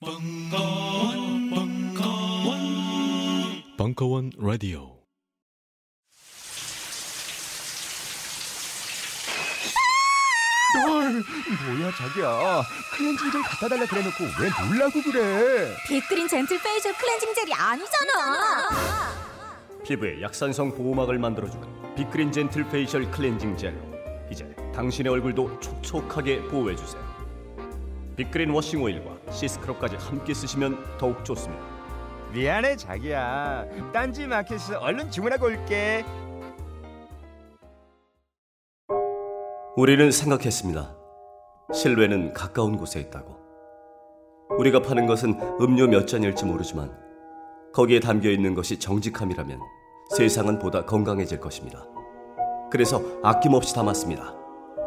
벙커원, 벙커원, 벙커원 라디오. 뭐야 자기야? 클렌징 젤 갖다 달라 그래놓고 왜 놀라고 그래? 빅그린 젠틀 페이셜 클렌징 젤이 아니잖아. 피부에 약산성 보호막을 만들어주는 빅그린 젠틀 페이셜 클렌징 젤로 이제 당신의 얼굴도 촉촉하게 보호해주세요. 빅그린 워싱 오일과 시스크럽까지 함께 쓰시면 더욱 좋습니다. 미안해 자기야. 딴지 마켓에서 얼른 주문하고 올게. 우리는 생각했습니다. 실외는 가까운 곳에 있다고. 우리가 파는 것은 음료 몇 잔일지 모르지만 거기에 담겨 있는 것이 정직함이라면 세상은 보다 건강해질 것입니다. 그래서 아낌없이 담았습니다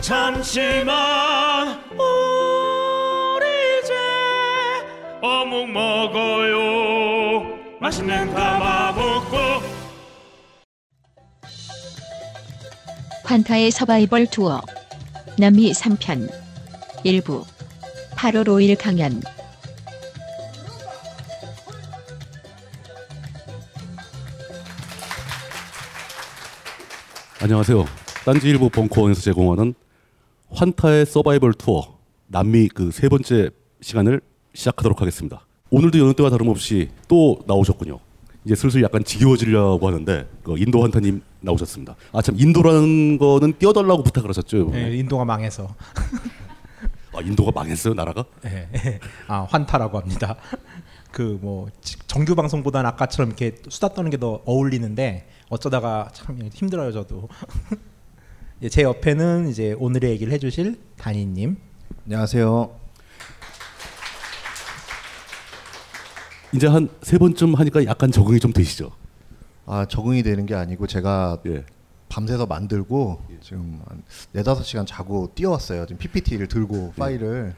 잠시만. 우리 이제 어묵 먹어요. 맛있는 가마먹고. 환타의 서바이벌 투어 남미 3편 일부 8월 5일 강연 안녕하세요. 딴지일보 벙커원에서 제공하는 환타의 서바이벌 투어 남미 그 세 번째 시간을 시작하도록 하겠습니다. 오늘도 여느 때와 다름없이 또 나오셨군요. 이제 슬슬 약간 지겨워지려고 하는데 그 인도 환타님 나오셨습니다. 아 참 인도라는 거는 띄워달라고 부탁을 하셨죠. 네, 인도가 망해서 아 인도가 망했어요 나라가? 네, 아 환타라고 합니다. 그 뭐 정규 방송보다는 아까처럼 이렇게 수다 떠는 게 더 어울리는데 어쩌다가 참 힘들어요 저도. 예, 제 옆에는 이제 오늘의 얘기를 해주실 단이님. 안녕하세요. 이제 한 세 번쯤 하니까 약간 적응이 좀 되시죠. 아 적응이 되는 게 아니고 제가 예. 밤새서 만들고 지금 한 네다섯 시간 자고 뛰어왔어요. 지금 PPT를 들고 파일을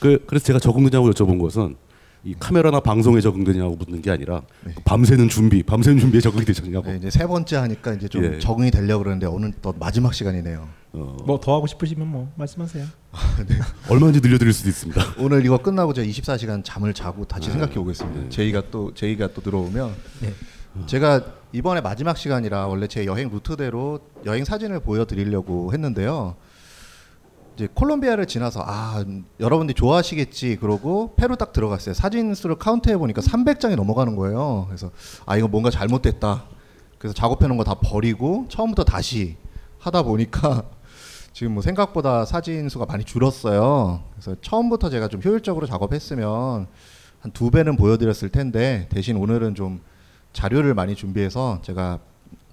그 그래서 제가 적응 되냐고 여쭤본 것은 이 카메라나 방송에 적응되냐고 묻는 게 아니라 네. 밤새는 준비, 밤새는 준비에 적응이 되셨냐고. 네, 이제 세 번째 하니까 이제 좀 예. 적응이 되려고 그러는데 오늘 또 마지막 시간이네요. 어, 뭐더 하고 싶으시면 뭐 말씀하세요. 얼마든지 늘려드릴 수도 있습니다. 오늘 이거 끝나고 제가 24시간 잠을 자고 다시 네. 생각해 오겠습니다. 제의가 또 제의가 또 들어오면 네. 제가 이번에 마지막 시간이라 원래 제 여행 루트대로 여행 사진을 보여드리려고 했는데요. 이제 콜롬비아를 지나서 아 여러분들이 좋아하시겠지 그러고 페루 딱 들어갔어요. 사진 수를 카운트해 보니까 300장이 넘어가는 거예요. 그래서 아 이거 뭔가 잘못됐다. 그래서 작업해 놓은 거 다 버리고 처음부터 다시 하다 보니까 지금 뭐 생각보다 사진 수가 많이 줄었어요. 그래서 처음부터 제가 좀 효율적으로 작업했으면 한 두 배는 보여드렸을 텐데 대신 오늘은 좀 자료를 많이 준비해서 제가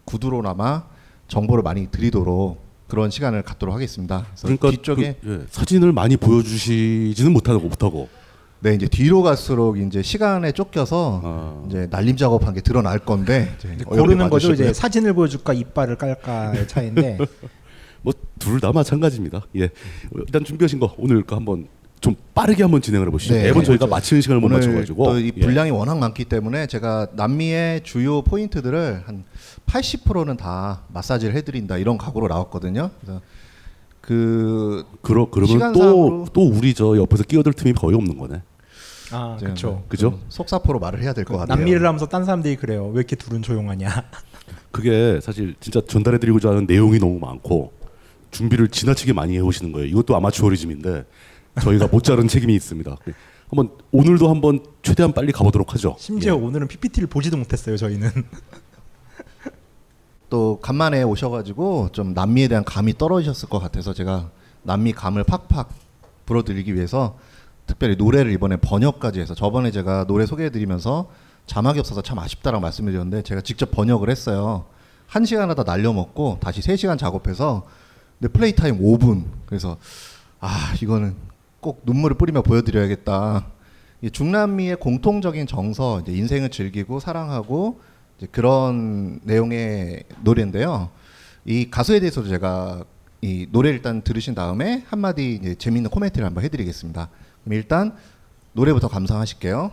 구두로나마 정보를 많이 드리도록 그런 시간을 갖도록 하겠습니다. 그러니까 뒤쪽에 그, 예, 사진을 많이 보여주시지는 못하고 못하고. 네 이제 뒤로 갈수록 이제 시간에 쫓겨서 아. 이제 날림 작업한 게 드러날 건데 고르는 거죠. 이제 사진을 보여줄까 이빨을 깔까의 차이인데 뭐 둘 다 마찬가지입니다. 예, 일단 준비하신 거 오늘 그 한번 좀 빠르게 한번 진행을 해보시죠. 네, 매번 저희가 해보죠. 마치는 시간을 못 맞춰가지고 또이 예. 분량이 워낙 많기 때문에 제가 남미의 주요 포인트들을 한 80%는 다 마사지를 해드린다 이런 각오로 나왔거든요. 그래서 그 그러 그러면 또 또 우리 저 옆에서 끼어들 틈이 거의 없는 거네. 아 그렇죠. 그죠? 속사포로 말을 해야 될 것 같아요. 남미를 하면서 딴 사람들이 그래요. 왜 이렇게 둘은 조용하냐. 그게 사실 진짜 전달해드리고자 하는 내용이 너무 많고 준비를 지나치게 많이 해오시는 거예요. 이것도 아마추어리즘인데 저희가 못 자른 책임이 있습니다. 한번 오늘도 한번 최대한 빨리 가보도록 하죠. 심지어 예. 오늘은 PPT를 보지도 못했어요 저희는. 또 간만에 오셔가지고 좀 남미에 대한 감이 떨어지셨을 것 같아서 제가 남미 감을 팍팍 불어드리기 위해서 특별히 노래를 이번에 번역까지 해서 저번에 제가 노래 소개해드리면서 자막이 없어서 참 아쉽다라고 말씀을 드렸는데 제가 직접 번역을 했어요. 한 시간 하다 날려먹고 다시 세 시간 작업해서 근데 플레이 타임 5분 그래서 아 이거는 꼭 눈물을 뿌리며 보여드려야겠다. 이 중남미의 공통적인 정서, 인생을 즐기고 사랑하고 그런 내용의 노래인데요. 이 가수에 대해서도 제가 이 노래 일단 들으신 다음에 한마디 이제 재미있는 코멘트를 한번 해드리겠습니다. 그럼 일단 노래부터 감상하실게요.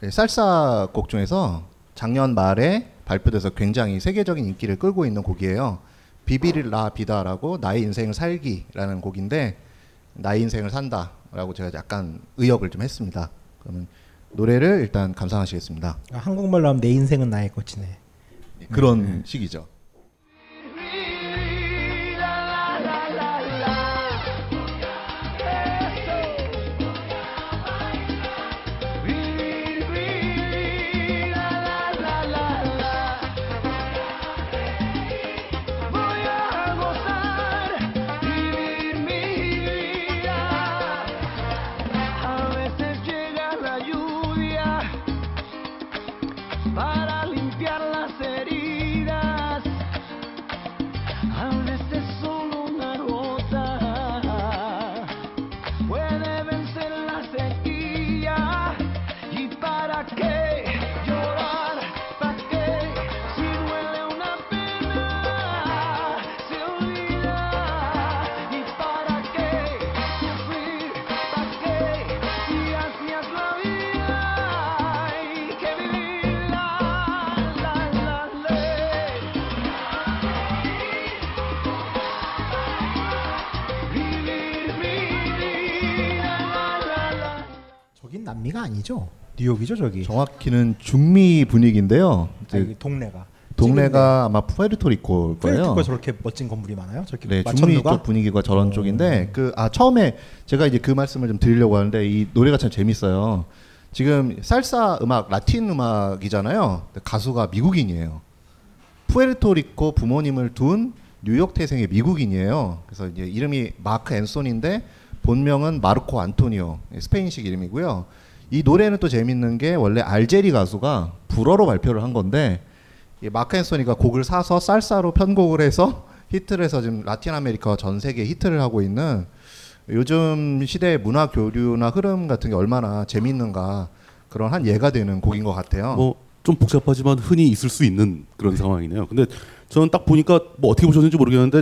네, 쌀사 곡 중에서 작년 말에 발표돼서 굉장히 세계적인 인기를 끌고 있는 곡이에요. 비비라 비다라고 나의 인생을 살기라는 곡인데 나의 인생을 산다라고 제가 약간 의역을 좀 했습니다. 그러면 노래를 일단 감상하시겠습니다. 아, 한국말로 하면 내 인생은 나의 꽃이네. 그런 식이죠. 남미가 아니죠? 뉴욕이죠 저기. 정확히는 중미 분위기인데요. 아니, 동네가. 동네가 아마 푸에르토리코일 거예요. 푸에르토리코 저렇게 멋진 건물이 많아요. 저렇게 네, 중미 쪽 분위기가 저런 쪽인데 그 아 처음에 제가 이제 그 말씀을 좀 드리려고 하는데 이 노래가 참 재밌어요. 지금 살사 음악 라틴 음악이잖아요. 가수가 미국인이에요. 푸에르토리코 부모님을 둔 뉴욕 태생의 미국인이에요. 그래서 이제 이름이 마크 앤소니인데 본명은 마르코 안토니오 스페인식 이름이고요. 이 노래는 또 재밌는 게 원래 알제리 가수가 불어로 발표를 한 건데 이 마크 앤소니가 곡을 사서 살사로 편곡을 해서 히트를 해서 지금 라틴 아메리카 전 세계 히트를 하고 있는 요즘 시대의 문화 교류나 흐름 같은 게 얼마나 재밌는가 그런 한 예가 되는 곡인 것 같아요. 뭐 좀 복잡하지만 흔히 있을 수 있는 그런 상황이네요. 근데 저는 딱 보니까 뭐 어떻게 보셨는지 모르겠는데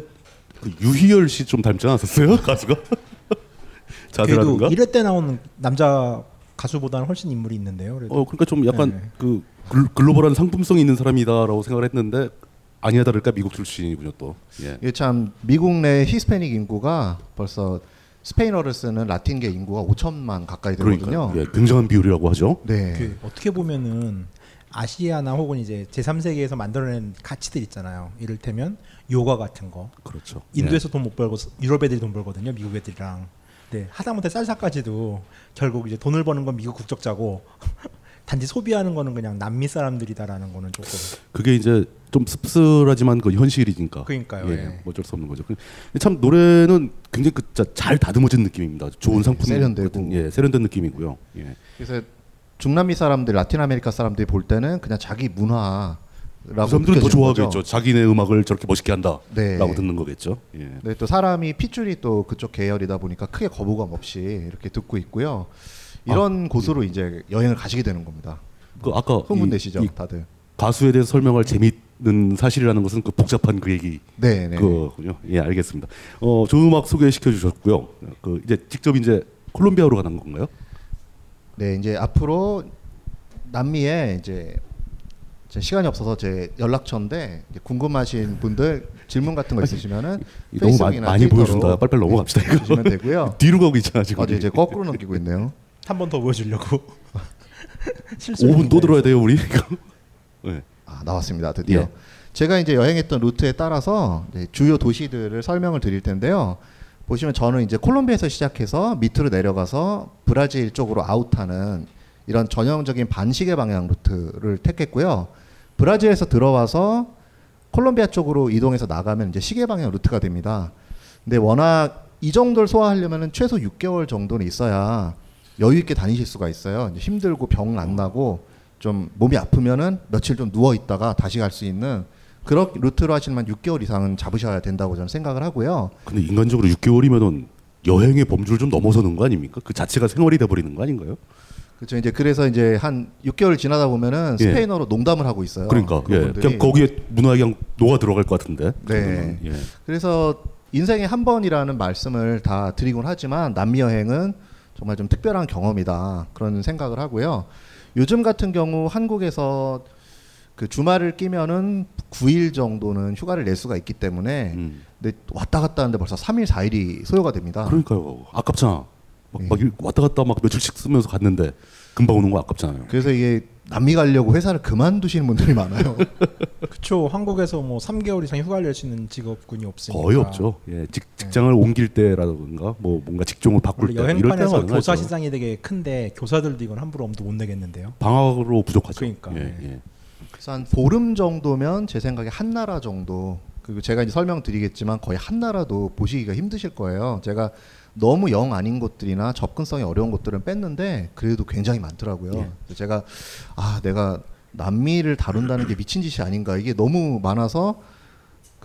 그 유희열 씨 좀 닮지 않았었어요 가수가? 그래도 자세라든가? 이럴 때 나오는 남자 가수보다는 훨씬 인물이 있는데요. 그래도. 어 그러니까 좀 약간 네. 그 글, 글로벌한 상품성이 있는 사람이다라고 생각을 했는데 아니야 다를까 미국 출신이군요 또. 예. 이게 참 미국 내 히스패닉 인구가 벌써 스페인어를 쓰는 라틴계 인구가 5천만 가까이 되거든요. 그러니까 예, 굉장한 비율이라고 하죠. 네. 그 어떻게 보면은 아시아나 혹은 이제 제3세계에서 만들어낸 가치들 있잖아요. 이를테면 요가 같은 거. 그렇죠. 인도에서 돈 못 벌고 유럽 애들이 돈 벌거든요. 미국 애들이랑. 네, 하다못해 살사까지도 결국 이제 돈을 버는 건 미국 국적자고 단지 소비하는 거는 그냥 남미 사람들이다라는 거는 조금 그게 이제 좀 씁쓸하지만 그 현실이니까. 그러니까요, 예, 예. 뭐 어쩔 수 없는 거죠. 그- 참 노래는 굉장히 그 잘 다듬어진 느낌입니다. 좋은 네, 상품 세련되고. 같은, 예, 세련된 느낌이고요. 예. 그래서 중남미 사람들, 라틴 아메리카 사람들이 볼 때는 그냥 자기 문화라고 그 사람들은 더 좋아하겠죠. 자기네 음악을 저렇게 멋있게 한다라고 네. 듣는 거겠죠. 예. 네, 또 사람이 핏줄이 또 그쪽 계열이다 보니까 크게 거부감 없이 이렇게 듣고 있고요. 이런 곳으로 이제 여행을 가시게 되는 겁니다. 그 아까 흥분되시죠, 이- 이 다들. 가수에 대해서 설명할 재미있는 사실이라는 것은 그 복잡한 그 얘기 네, 네. 그거군요. 예, 알겠습니다. 어, 좋은 음악 소개시켜 주셨고요. 그 이제 직접 이제 콜롬비아로 가는 건가요? 네, 이제 앞으로 남미에 이제 제 시간이 없어서 제 연락처인데 이제 궁금하신 분들 질문 같은 거 있으시면은 이 너무 많이 트위터로 보여준다. 빨리빨리 넘어갑시다, 이거. 주시면 되고요. 뒤로 가고 있잖아 지금. 아주 이제 거꾸로 넘기고 있네요. 한 번 더 보여주려고. 5분 또 들어야 돼요 우리. 네. 아, 나왔습니다. 드디어. 예. 제가 이제 여행했던 루트에 따라서 이제 주요 도시들을 설명을 드릴 텐데요. 보시면 저는 이제 콜롬비아에서 시작해서 밑으로 내려가서 브라질 쪽으로 아웃하는 이런 전형적인 반시계 방향 루트를 택했고요. 브라질에서 들어와서 콜롬비아 쪽으로 이동해서 나가면 이제 시계 방향 루트가 됩니다. 근데 워낙 이 정도를 소화하려면 최소 6개월 정도는 있어야 여유 있게 다니실 수가 있어요. 힘들고 병 안 나고 좀 몸이 아프면은 며칠 좀 누워 있다가 다시 갈 수 있는 그런 루트로 하시면 6개월 이상은 잡으셔야 된다고 저는 생각을 하고요. 근데 인간적으로 6개월이면은 여행의 범주를 좀 넘어서는 거 아닙니까? 그 자체가 생활이 돼 버리는 거 아닌가요? 그렇죠. 이제 그래서 이제 한 6개월 지나다 보면은 예. 스페인어로 농담을 하고 있어요. 그러니까 예. 그냥 거기에 문화에 그냥 녹아 들어갈 것 같은데. 네. 예. 그래서 인생에 한 번이라는 말씀을 다 드리곤 하지만 남미 여행은 정말 좀 특별한 경험이다 그런 생각을 하고요. 요즘 같은 경우 한국에서 그 주말을 끼면은 9일 정도는 휴가를 낼 수가 있기 때문에 근데 왔다 갔다 하는데 벌써 3일 4일이 소요가 됩니다. 음. 그러니까요. 아깝잖아. 막, 예. 막 일- 왔다 갔다 막 며칠씩 쓰면서 갔는데 금방 오는 거 아깝잖아요. 그래서 이게 남미 가려고 회사를 그만두시는 분들이 많아요. 그렇죠. 한국에서 뭐 3개월 이상 휴가를 낼 수 있는 직업군이 없으니까. 거의 없죠. 예, 직, 직장을 옮길 때라든가 뭐 뭔가 직종을 바꿀 때 이럴 때가. 교사 시장이 되게 큰데 교사들도 이건 함부로 엄두 못 내겠는데요. 방학으로 부족하죠. 그러니까. 예, 예. 그래서 한 보름 정도면 제 생각에 한 나라 정도 그리고 제가 이제 설명드리겠지만 거의 한 나라도 보시기가 힘드실 거예요. 제가 너무 영 아닌 곳들이나 접근성이 어려운 곳들은 뺐는데 그래도 굉장히 많더라고요. 예. 제가 아 내가 남미를 다룬다는 게 미친 짓이 아닌가 이게 너무 많아서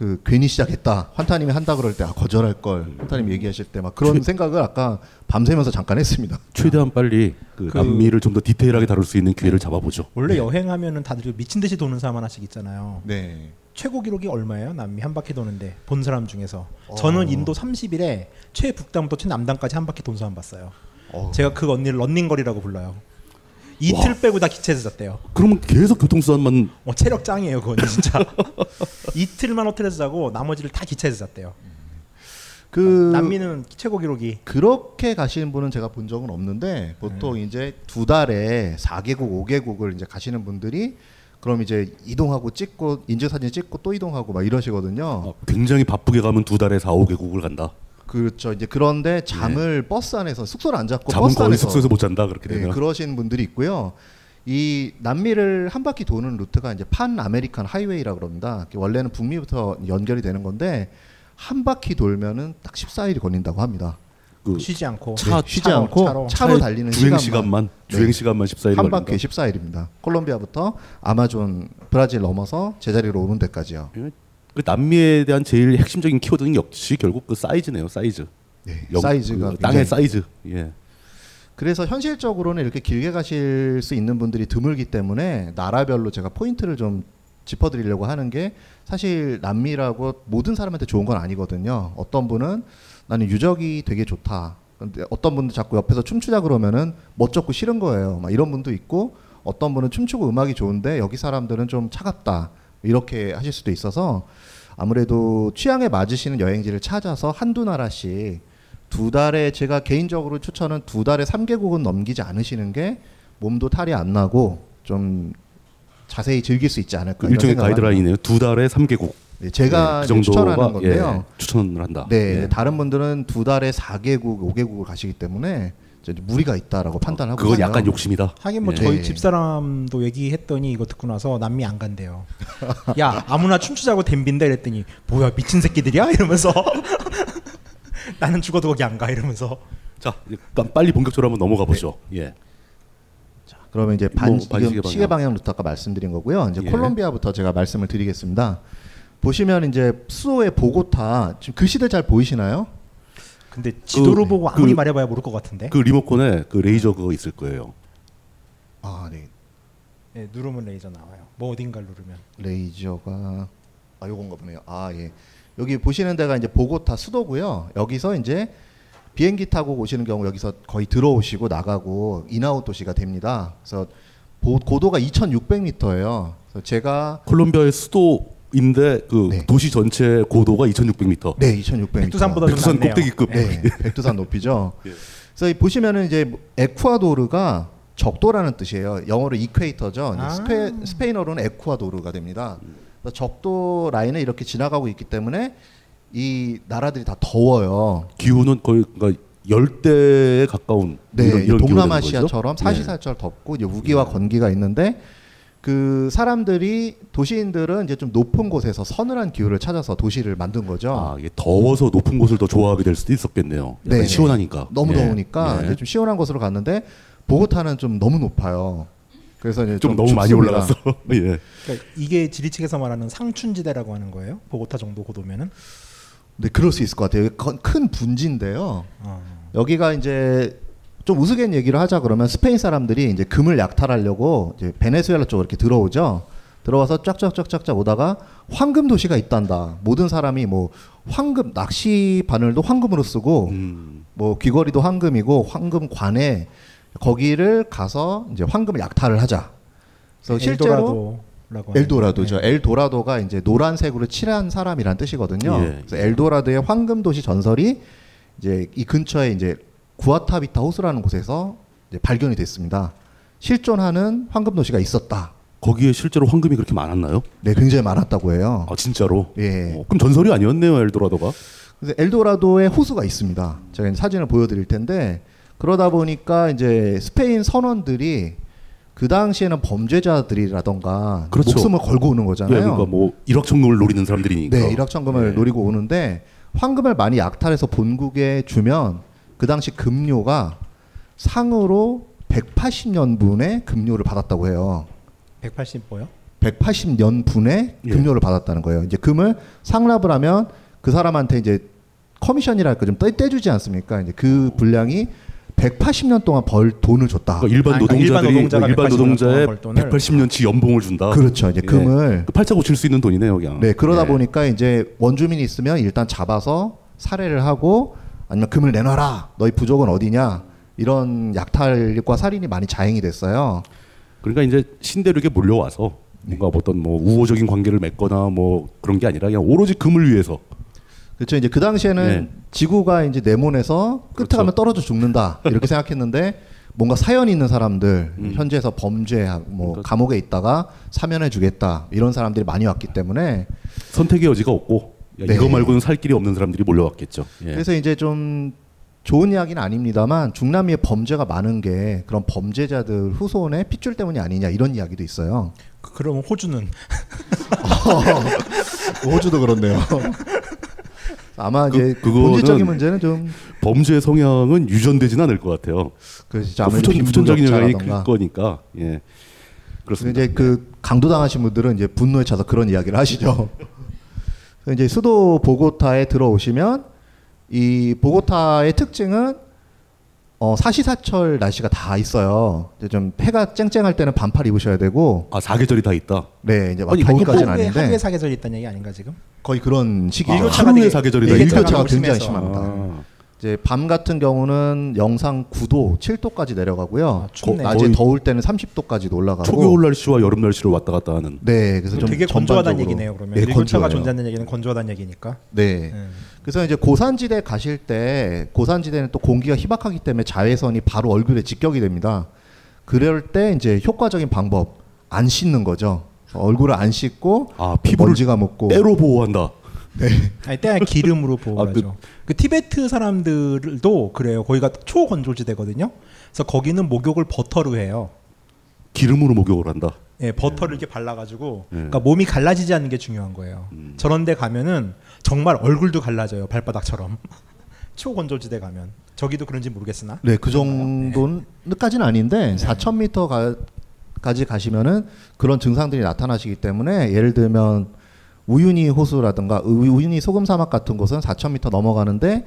그 괜히 시작했다. 환타님이 한다 그럴 때 아, 거절할 걸. 환타님 얘기하실 때 막 그런 최- 생각을 아까 밤새면서 잠깐 했습니다. 최대한 빨리 그, 그- 남미를 좀 더 디테일하게 다룰 수 있는 기회를 잡아보죠. 원래 여행하면은 다들 미친 듯이 도는 사람 하나씩 있잖아요. 네. 최고 기록이 얼마예요? 남미 한 바퀴 도는데 본 사람 중에서 저는 인도 30일에 최북단부터 최남단까지 한 바퀴 돈 사람 봤어요. 어. 제가 그 언니를 런닝거리라고 불러요. 이틀 빼고 다 기차에서 잤대요. 그러면 계속 교통수단만 어, 체력 짱이에요, 그건 진짜. 이틀만 호텔에서 자고 나머지를 다 기차에서 잤대요. 그 남미는 최고 기록이 그렇게 가시는 분은 제가 본 적은 없는데 보통 네. 이제 두 달에 4개국, 5개국을 이제 가시는 분들이 그럼 이제 이동하고 찍고 인증 사진 찍고 또 이동하고 막 이러시거든요. 어, 굉장히 바쁘게 가면 두 달에 4, 5개국을 간다. 그렇죠. 이제 그런데 잠을 버스 안에서 숙소를 안 잡고 네. 잠은 버스 거의 안에서 숙소에서 못 잔다 그렇게 네, 되면. 그러신 분들이 있고요. 이 남미를 한 바퀴 도는 루트가 이제 판 아메리칸 하이웨이라 그럽니다. 원래는 북미부터 연결이 되는 건데 한 바퀴 돌면은 딱 14일이 걸린다고 합니다. 그 쉬지 않고 차, 쉬지 차로, 않고 차로. 차로, 달리는 주행 시간만, 네. 주행 시간만 14일 한 걸린다. 바퀴 14일입니다. 콜롬비아부터 아마존 브라질 넘어서 제자리로 오는 데까지요. 그 남미에 대한 제일 핵심적인 키워드는 역시 결국 그 사이즈네요. 사이즈. 네, 영- 사이즈가 그 땅의 사이즈. 예. 그래서 현실적으로는 이렇게 길게 가실 수 있는 분들이 드물기 때문에 나라별로 제가 포인트를 좀 짚어드리려고 하는 게 사실 남미라고 모든 사람한테 좋은 건 아니거든요. 어떤 분은 나는 유적이 되게 좋다. 근데 어떤 분도 자꾸 옆에서 춤추자 그러면은 멋쩍고 싫은 거예요. 막 이런 분도 있고 어떤 분은 춤추고 음악이 좋은데 여기 사람들은 좀 차갑다. 이렇게 하실 수도 있어서 아무래도 취향에 맞으시는 여행지를 찾아서 한두 나라씩 두 달에 제가 개인적으로 추천은 두 달에 3개국은 넘기지 않으시는 게 몸도 탈이 안 나고 좀 자세히 즐길 수 있지 않을까 일종의. 가이드라인이네요. 두 달에 3개국. 네, 제가 그 이제 추천하는 정도가 건데요. 예, 추천을 한다. 네, 예. 다른 분들은 두 달에 4개국, 5개국을 가시기 때문에 무리가 있다라고 판단하고 그건 있어요. 약간 욕심이다. 하긴 뭐 예. 저희 네. 집사람도 얘기했더니 이거 듣고 나서 남미 안 간대요. 야 아무나 춤추자고 댐빈다 이랬더니 뭐야 미친 새끼들이야 이러면서 나는 죽어도 거기 안 가 이러면서 자, 일단 빨리 본격적으로 한번 넘어가 보죠. 예. 그러면 이제 반, 뭐, 지금 반시계 방향. 시계 방향 루트 아까 말씀드린 거고요. 이제 예. 콜롬비아부터 제가 말씀을 드리겠습니다. 보시면 이제 수도의 보고타 지금 글씨들 잘 보이시나요? 근데 지도로 그- 보고 아무리 그- 말해봐야 모를 것 같은데. 그 리모컨에 그 레이저 그거 있을 거예요. 아, 네. 네, 누르면 레이저 나와요. 뭐 어딘가를 누르면. 레이저가 아 요건가 보네요. 아 예. 여기 보시는 데가 이제 보고타 수도고요. 여기서 이제 비행기 타고 오시는 경우 여기서 거의 들어오시고 나가고 in out 도시가 됩니다. 그래서 보- 고도가 2,600m예요. 그래서 제가 콜롬비아의 수도 인데 그 네. 도시 전체 고도가 2,600m. 네 2,600m. 백두산보다 좀 백두산 낫네요. 꼭대기급. 네, 백두산 높이죠. 예. 그래서 이 보시면은 이제 에쿠아도르가 적도라는 뜻이에요. 영어로 이퀘이터죠. 아. 스페, 스페인어로는 에쿠아도르가 됩니다. 그래서 적도 라인을 이렇게 지나가고 있기 때문에 이 나라들이 다 더워요. 기후는 거의 그러니까 열대에 가까운 네, 이런, 이런 동남아시아처럼 거죠? 사시사철 덥고 이제 우기와 건기가 있는데 그 사람들이 도시인들은 이제 좀 높은 곳에서 서늘한 기후를 찾아서 도시를 만든 거죠. 아, 이게 더워서 높은 곳을 더 좋아하게 될 수도 있었겠네요. 네. 시원하니까. 너무 예. 더우니까 예. 이제 좀 시원한 곳으로 갔는데 보고타는 좀 너무 높아요. 그래서 이제 좀 좀 너무 많이 춥습니다. 올라갔어. 예. 그러니까 이게 지리측에서 말하는 상춘지대라고 하는 거예요? 보고타 정도 고도면은? 네, 그럴 수 있을 것 같아요. 그건 큰 분지인데요. 어. 여기가 이제 좀 우스갯 얘기를 하자 그러면 스페인 사람들이 이제 금을 약탈하려고 이제 베네수엘라 쪽으로 이렇게 들어오죠. 들어와서 쫙쫙쫙쫙쫙 오다가 황금 도시가 있단다. 모든 사람이 뭐 황금 낚시 바늘도 황금으로 쓰고 음. 뭐 귀걸이도 황금이고 황금 관에 거기를 가서 이제 황금을 약탈을 하자. 그래서 실제로 엘도라도라고 하는 엘도라도죠. 네. 엘도라도가 이제 노란색으로 칠한 사람이란 뜻이거든요. 예. 그래서 엘도라도의 황금 도시 전설이 이제 이 근처에 이제 구아타비타 호수라는 곳에서 발견이 됐습니다. 실존하는 황금 도시가 있었다. 거기에 실제로 황금이 그렇게 많았나요? 네, 굉장히 많았다고 해요. 아 진짜로? 예. 어, 그럼 전설이 아니었네요, 엘도라도가. 그래서 엘도라도에 호수가 있습니다. 제가 이제 사진을 보여드릴 텐데 그러다 보니까 이제 스페인 선원들이 그 당시에는 범죄자들이라던가 그렇죠. 목숨을 걸고 오는 거잖아요. 예, 그러니까 뭐 일확천금을 노리는 사람들이니까. 네, 일확천금을 예. 노리고 오는데 황금을 많이 약탈해서 본국에 주면 그 당시 금료가 상으로 180년분의 금료를 받았다고 해요. 180 뭐요? 180년분의 예. 금료를 받았다는 거예요. 이제 금을 상납을 하면 그 사람한테 이제 커미션이랄까 좀 떼, 떼주지 않습니까? 이제 그 분량이 180년 동안 벌 돈을 줬다. 그러니까 일반 아, 그러니까 노동자들이 노동자가 일반 180년 노동자의 동안 벌 돈을. 180년치 연봉을 준다. 그렇죠. 이제 예. 금을 그 팔자 고칠 수 있는 돈이네요, 그냥. 네, 그러다 예. 보니까 이제 원주민이 있으면 일단 잡아서 살해를 하고 아니면 금을 내놔라. 너희 부족은 어디냐? 이런 약탈과 살인이 많이 자행이 됐어요. 그러니까 이제 신대륙에 몰려와서 뭔가 어떤 뭐 우호적인 관계를 맺거나 뭐 그런 게 아니라 그냥 오로지 금을 위해서 그렇죠. 이제 그 당시에는 네. 지구가 이제 네모내서 끝에 그렇죠. 가면 떨어져 죽는다 이렇게 생각했는데 뭔가 사연 있는 사람들 음. 현지에서 범죄 뭐 그러니까- 감옥에 있다가 사면해 주겠다 이런 사람들이 많이 왔기 때문에 선택의 여지가 없고 야, 네. 이거 말고는 살 길이 없는 사람들이 몰려왔겠죠. 예. 그래서 이제 좀 좋은 이야기는 아닙니다만 중남미에 범죄가 많은 게 그런 범죄자들 후손의 핏줄 때문이 아니냐 이런 이야기도 있어요. 그- 그럼 호주는 호주도 그렇네요. 아마 그- 이제 그거는 본질적인 문제는 좀 범죄 성향은 유전되지는 않을 것 같아요. 그 진짜 아무래도 후천, 후천 적인 영향이 클. 거니까. 예. 그렇습니다. 이제 그 강도당하신 분들은 이제 분노에 차서 그런 이야기를 하시죠. 그래서 이제 수도 보고타에 들어오시면 이 보고타의 특징은 어, 사시사철 날씨가 다 있어요. 이제 좀 해가 쨍쨍할 때는 반팔 입으셔야 되고, 아 사계절이 다 있다. 네 이제 막 아니, 겨울까지는 아닌데 한국에 사계절이 있다는 얘기 아닌가 지금? 거의 그런 시기죠. 일교차가 하루의 되게- 사계절이 다 네, 있다. 일교차가 굉장히. 심합니다. 아, 이제 밤 같은 경우는 영상 9도, 7도까지 내려가고요. 아, 춥네. 낮에 더울 때는 30도까지도 올라가고. 초겨울 날씨와 여름 날씨를 왔다 갔다 하는. 네, 그래서 좀 되게 건조하다는 얘기네요. 그러면 네, 일교차가. 존재하는 얘기는 건조하다는 얘기니까. 네. 음. 그래서 이제 고산지대 가실 때 고산지대는 또 공기가 희박하기 때문에 자외선이 바로 얼굴에 직격이 됩니다. 그럴 때 이제 효과적인 방법 안 씻는 거죠. 얼굴을 안 씻고 아 피부를 먼지가 묻고 때로 보호한다. 아니 때야 기름으로 보호하죠. 그, 티베트 사람들도 그래요. 거기가 초건조지대거든요. 그래서 거기는 목욕을 버터로 해요. 기름으로 목욕을 한다. 예, 버터를 이렇게 발라가지고, 네. 그러니까 몸이 갈라지지 않는 게 중요한 거예요. 음. 저런데 가면은 정말 얼굴도 갈라져요, 발바닥처럼. 초건조지대 가면 저기도 그런지 모르겠으나. 네, 그 정도까지는 아닌데 4,000m 가, 까지 가시면은 그런 증상들이 나타나시기 때문에 예를 들면 우유니 호수라든가 우- 우유니 소금 사막 같은 곳은 4,000m 넘어가는데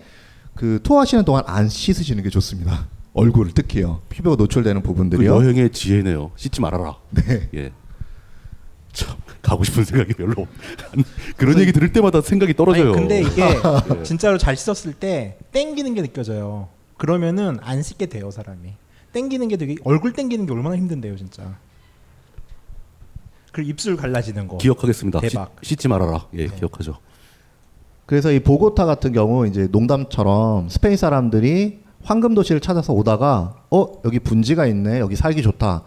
그 투어하시는 동안 안 씻으시는 게 좋습니다. 얼굴 특히요. 피부가 노출되는 그 부분들이요. 여행의 지혜네요. 씻지 말아라. 네. 예. 참 가고 싶은 생각이 별로. 안- 그런 얘기 들을 때마다 생각이 떨어져요. 아니, 근데 이게 예. 진짜로 잘 씻었을 때 땡기는 게 느껴져요. 그러면은 안 씻게 돼요, 사람이. 땡기는 게 되게 얼굴 땡기는 게 얼마나 힘든데요, 진짜. 그리고 입술 갈라지는 거. 기억하겠습니다. 대박. 씻, 지 말아라. 예, 네. 기억하죠. 그래서 이 보고타 같은 경우 이제 농담처럼 스페인 사람들이 황금 도시를 찾아서 오다가 어 여기 분지가 있네 여기 살기 좋다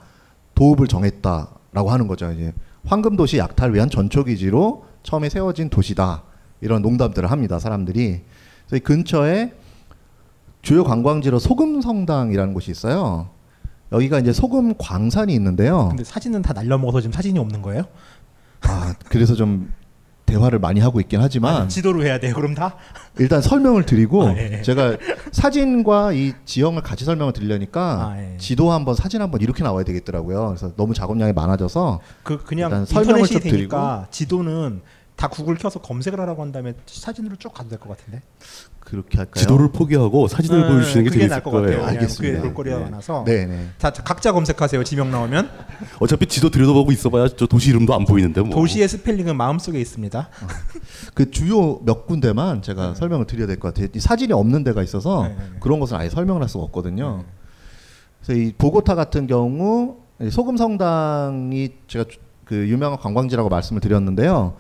도읍을 정했다라고 하는 거죠 이제 황금 도시 약탈을 위한 전초 기지로 처음에 세워진 도시다 이런 농담들을 합니다. 사람들이. 그래서 이 근처에 주요 관광지로 소금 성당이라는 곳이 있어요. 여기가 이제 소금 광산이 있는데요. 근데 사진은 다 날려먹어서 지금 사진이 없는 거예요? 아, 그래서 좀 대화를 많이 하고 있긴 하지만 아니, 지도로 해야 돼요. 그럼 다? 일단 설명을 드리고 아, 예. 제가 사진과 이 지형을 같이 설명을 드리려니까 아, 예. 지도 한번 사진 한번 이렇게 나와야 되겠더라고요. 그래서 너무 작업량이 많아져서 그 그냥 설명을 좀 되니까 지도는 다 구글 켜서 검색을 하라고 한 다음에 사진으로 쭉 가도 될 것 같은데. 그렇게 할까요? 지도를 포기하고 사진을 네, 보여주시는 게 재밌을 나을 것 거예요. 같아요. 알겠습니다. 그게 볼거리가 네. 많아서. 네, 네. 자 각자 검색하세요. 지명 나오면 어차피 지도 들여다보고 있어봐야 저 도시 이름도 안 보이는데 뭐. 도시의 스펠링은 마음속에 있습니다. 그 주요 몇 군데만 제가 설명을 드려야 될 것 같아요. 이 사진이 없는 데가 있어서 네, 네, 네. 그런 것은 아예 설명을 할 수가 없거든요. 그래서 이 보고타 같은 경우 이 소금 성당이 제가 주- 그 유명한 관광지라고 말씀을 드렸는데요.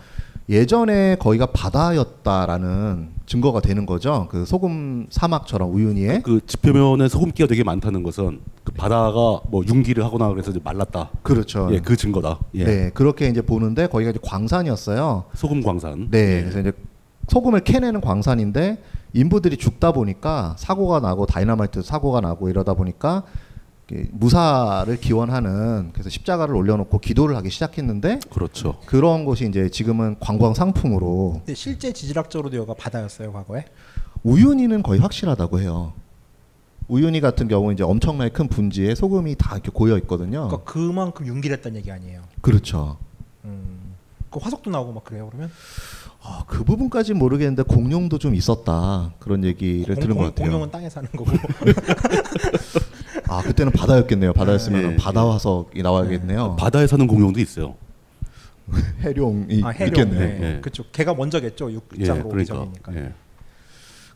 예전에 거기가 바다였다라는 증거가 되는 거죠. 그 소금 사막처럼 우유니에 그 지표면에 소금기가 되게 많다는 것은 그 바다가 뭐 융기를 하거나 그래서 이제 말랐다. 그렇죠. 예, 그 증거다. 예. 네, 그렇게 이제 보는데 거기가 이제 광산이었어요. 소금 광산. 네, 그래서 이제 소금을 캐내는 광산인데 인부들이 죽다 보니까 사고가 나고 다이너마이트 사고가 나고 이러다 보니까 무사를 기원하는 그래서 십자가를 올려놓고 기도를 하기 시작했는데 그렇죠. 그런 곳이 이제 지금은 관광 상품으로 근데 실제 지질학적으로도 여기가 바다였어요 과거에. 우윤희는 거의 확실하다고 해요. 우윤희 같은 경우 이제 엄청나게 큰 분지에 소금이 다 이렇게 고여 있거든요. 그러니까 그만큼 융기를 했다는 얘기 아니에요. 그렇죠. 음. 그 화석도 나오고 막 그래요 그러면? 아, 그 부분까지 모르겠는데 공룡도 좀 있었다 그런 얘기를 공- 들은 공- 것 같아요. 공룡은 땅에 사는 거고. 아 그때는 바다였겠네요. 바다였으면 예, 바다 화석이 나와야겠네요. 바다에 사는 공룡도 있어요. 해룡이 아 해룡. 있겠네. 네. 예. 그쵸. 걔가 먼저겠죠. 예, 육상으로 오기 그러니까. 전이니까. 예.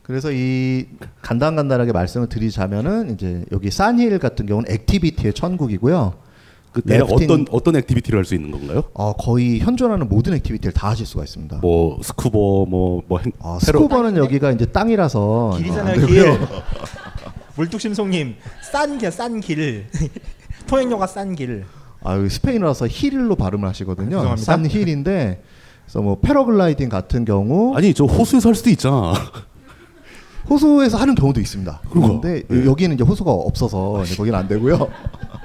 그래서 이 간단간단하게 말씀을 드리자면은 이제 여기 산힐 같은 경우는 activity의 천국이고요. 그 대략 어떤 어떤 activity를 할 수 있는 건가요? 어, 거의 현존하는 모든 activity를 다 하실 수가 있습니다. 뭐 스쿠버 뭐뭐 행 아, 패러- 스쿠버는 여기가 이제 땅이라서 길이잖아요 길. 물뚝심송님 싼길싼 길. 통행료가 싼 길. 아, 스페인어라서 힐로 발음을 하시거든요. 죄송합니다. 산 힐인데 그래서 뭐 패러글라이딩 같은 경우 아니 저 호수에서 할 수도 있잖아. 호수에서 하는 경우도 있습니다. 그런데 네. 여기는 이제 호수가 없어서 이제 거기는 안 되고요.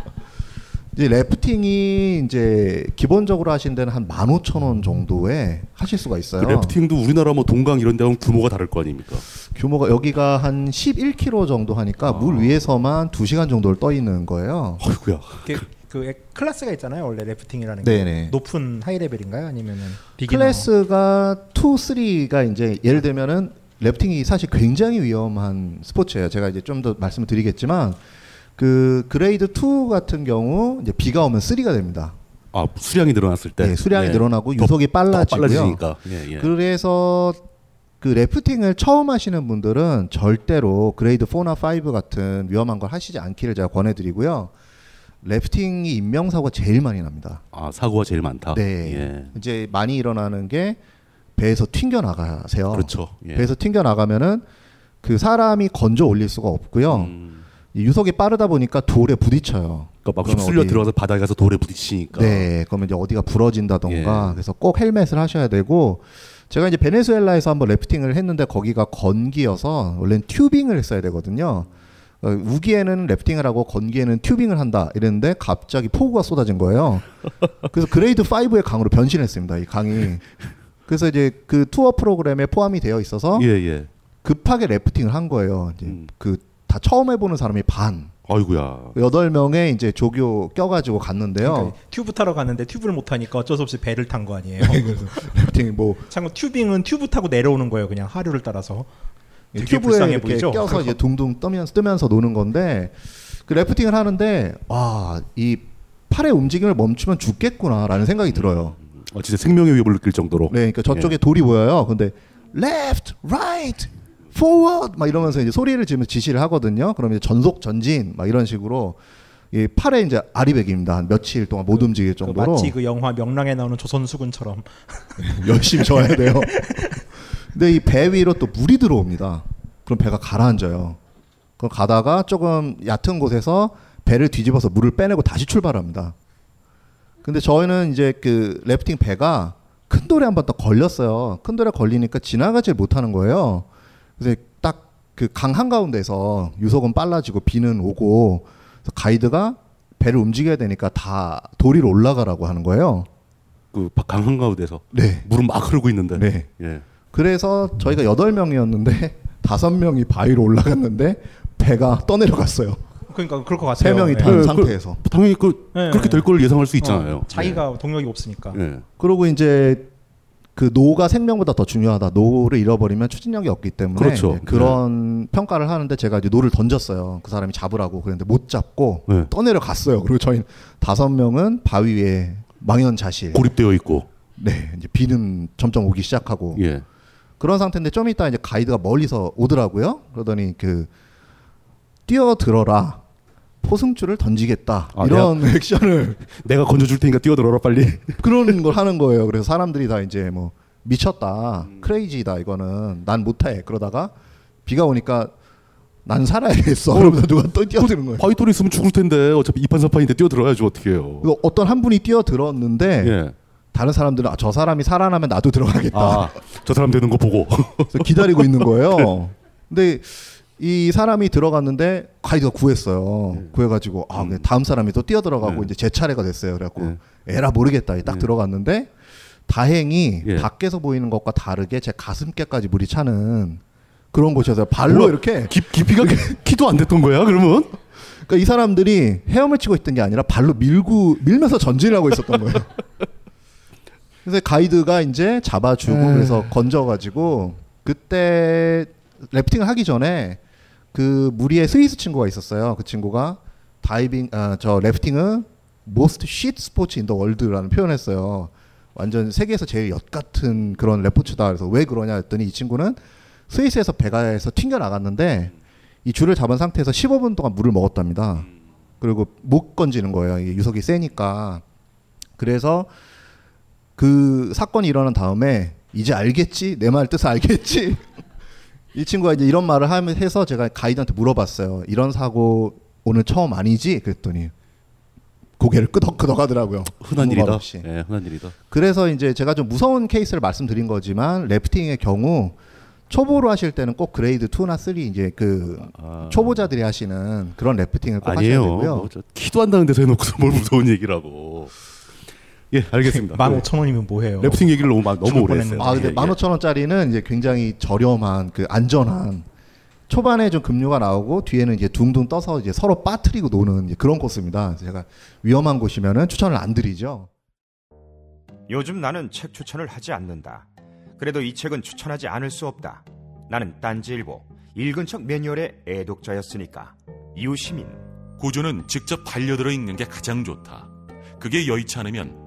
이제 래프팅이 이제 기본적으로 하신 데는 한 15,000원 정도에 하실 수가 있어요. 그 래프팅도 우리나라 뭐 동강 이런 데 하면 규모가 다를 거 아닙니까? 규모가 여기가 한 11km 정도 하니까 물 위에서만 2시간 정도를 떠 있는 거예요. 아이고야. 그, 그 에- 클래스가 있잖아요. 원래 래프팅이라는 게. 네네. 높은 high level인가요? 아니면은 beginner? 클래스가 2, 3가 이제 예를 들면은 래프팅이 사실 굉장히 위험한 스포츠예요. 제가 이제 좀 더 말씀을 드리겠지만 그 grade 2 같은 경우 이제 비가 오면 3가 됩니다. 아 수량이 늘어났을 때. 네, 수량이 예. 늘어나고 더- 유속이 더 빨라지고요. 빨라지니까. 예, 예. 그래서 그 래프팅을 처음 하시는 분들은 절대로 그레이드 4나 5 같은 위험한 걸 하시지 않기를 제가 권해드리고요. 래프팅이 인명사고가 제일 많이 납니다. 아 사고가 제일 많다. 네. 예. 이제 많이 일어나는 게 배에서 튕겨 나가세요. 그렇죠. 예. 배에서 튕겨 나가면은 그 사람이 건져 올릴 수가 없고요. 음, 이 유속이 빠르다 보니까 돌에 부딪혀요. 그러니까 막 휩쓸려 어디- 들어가서 바다에 가서 돌에 부딪히니까. 네, 그러면 이제 어디가 부러진다던가 예. 그래서 꼭 헬멧을 하셔야 되고 제가 이제 베네수엘라에서 한번 래프팅을 했는데 거기가 건기여서 원래는 tubing을 했어야 되거든요. 어, 우기에는 래프팅을 하고 건기에는 tubing을 한다 이랬는데 갑자기 폭우가 쏟아진 거예요. 그래서 grade 5의 강으로 변신했습니다. 이 강이. 그래서 이제 그 투어 프로그램에 포함이 되어 있어서 예, 예. 급하게 래프팅을 한 거예요. 이제 음. 그 다 처음 해보는 사람이 반 아이고야. 여덟 명의 이제 조교 껴가지고 갔는데요. 그러니까 튜브 타러 갔는데 튜브를 못 타니까 어쩔 수 없이 배를 탄 거 아니에요. 래프팅이 뭐 참고 튜빙은 튜브 타고 내려오는 거예요. 그냥 하류를 따라서. 되게 튜브에 불쌍해 이렇게 보이죠? 껴서 이제 둥둥 뜨면서 뜨면서 노는 건데 그 래프팅을 하는데 와이 팔의 움직임을 멈추면 죽겠구나라는 생각이 들어요. 어, 진짜 생명의 위협을 느낄 정도로. 네, 그러니까 저쪽에 돌이 보여요. 근데 left, right, forward 막 이러면서 이제 소리를 지르면서 지시를 하거든요. 그러면 전속 전진 막 이런 식으로 이 팔에 이제 아리백입니다. 한 며칠 동안 못 움직일 그 정도로 마치 그 영화 명랑에 나오는 조선 수군처럼 열심히 져야 돼요. 근데 이 배 위로 또 물이 들어옵니다. 그럼 배가 가라앉아요. 그럼 가다가 조금 얕은 곳에서 배를 뒤집어서 물을 빼내고 다시 출발합니다. 근데 저희는 이제 그 래프팅 배가 큰 돌에 한 번 더 걸렸어요. 큰 돌에 걸리니까 지나가질 못하는 거예요. 그래서 딱그 강 한가운데서 유속은 빨라지고 비는 오고 그래서 가이드가 배를 움직여야 되니까 다 도리로 올라가라고 하는 거예요. 그 강 한 가운데서 네. 물은 막 흐르고 있는데. 네. 예. 그래서 저희가 여덟 명이었는데 다섯 명이 바위로 올라갔는데 배가 떠내려갔어요. 그러니까 그럴 것 같아요. 세 명이 네. 단 그- 상태에서. 당연히 그 네. 그렇게 될 걸 예상할 수 있잖아요. 어, 자기가 동력이 없으니까. 예. 그리고 이제 그 노가 생명보다 더 중요하다. 노를 잃어버리면 추진력이 없기 때문에 그렇죠. 이제 그런 평가를 하는데 제가 이제 노를 던졌어요. 그 사람이 잡으라고 그랬는데 못 잡고 네. 떠내려 갔어요. 그리고 저희 다섯 명은 바위 위에 망연자실. 고립되어 있고. 네, 이제 비는 점점 오기 시작하고 예. 그런 상태인데 좀 이따 이제 가이드가 멀리서 오더라고요. 그러더니 그 뛰어들어라. 포승줄을 던지겠다. 아, 이런 액션을 내가 건져줄 테니까 뛰어들어라 빨리. 그런 걸 하는 거예요. 그래서 사람들이 다 이제 뭐 미쳤다, 음. 크레이지다 이거는 난 못해. 그러다가 비가 오니까 난 살아야겠어. 그러면서 누가 또 뛰어드는 거예요. 바위돌이 있으면 죽을 텐데 어차피 이판사판인데 뛰어들어야죠 어떻게 해요. 어떤 한 분이 뛰어들었는데 예. 다른 사람들은 아, 저 사람이 살아나면 나도 들어가겠다. 아, 저 사람 되는 거 보고. 기다리고 있는 거예요. 근데 이 사람이 들어갔는데 가이드가 구했어요. 구해가지고 아 그냥 다음 사람이 또 뛰어 들어가고 네. 이제 제 차례가 됐어요. 그래갖고 네. 에라 모르겠다. 딱 네. 들어갔는데 다행히 예. 밖에서 보이는 것과 다르게 제 가슴께까지 물이 차는 그런 곳이어서 발로 뭐야? 이렇게 깊, 깊이가 키도 안 됐던 거야 그러면? 그러니까 이 사람들이 헤엄을 치고 있던 게 아니라 발로 밀고 밀면서 전진을 하고 있었던 거예요. 그래서 가이드가 이제 잡아주고 에이. 그래서 건져가지고 그때 래프팅을 하기 전에 그 무리에 스위스 친구가 있었어요. 그 친구가 다이빙 아, 저 래프팅은 most shit sport in the world라는 표현했어요. 완전 세계에서 제일 엿 같은 그런 레포츠다. 그래서 왜 그러냐 했더니 이 친구는 스위스에서 배가에서 튕겨 나갔는데 이 줄을 잡은 상태에서 15분 동안 물을 먹었답니다. 그리고 못 건지는 거예요. 이게 유속이 세니까. 그래서 그 사건이 일어난 다음에 이제 알겠지? 내 말 뜻을 알겠지? 이 친구가 이제 이런 말을 하면 해서 제가 가이드한테 물어봤어요. 이런 사고 오늘 처음 아니지? 그랬더니 고개를 끄덕끄덕 하더라고요. 흔한 일이다. 없이. 예, 흔한 일이다. 그래서 이제 제가 좀 무서운 케이스를 말씀드린 거지만 래프팅의 경우 초보로 하실 때는 꼭 그레이드 2나 3 이제 그 아. 초보자들이 하시는 그런 래프팅을 꼭 아니에요. 하셔야 되고요. 뭐저 키도 안 나는 데서 해놓고서 뭘 무서운 얘기라고. 예, 알겠습니다. 만 오천 원이면 뭐해요? 래프팅 얘기를 너무 마- 너무 오래. 했어요. 아 근데 예, 만 오천 원짜리는 이제 굉장히 저렴한 그 안전한 초반에 좀 급류가 나오고 뒤에는 이제 둥둥 떠서 이제 서로 빠뜨리고 노는 이제 그런 코스입니다. 제가 위험한 곳이면은 추천을 안 드리죠. 요즘 나는 책 추천을 하지 않는다. 그래도 이 책은 추천하지 않을 수 없다. 나는 딴지일보 읽은 척 매뉴얼의 애독자였으니까. 이웃 시민 고전은 직접 반려들어 읽는 게 가장 좋다. 그게 여의치 않으면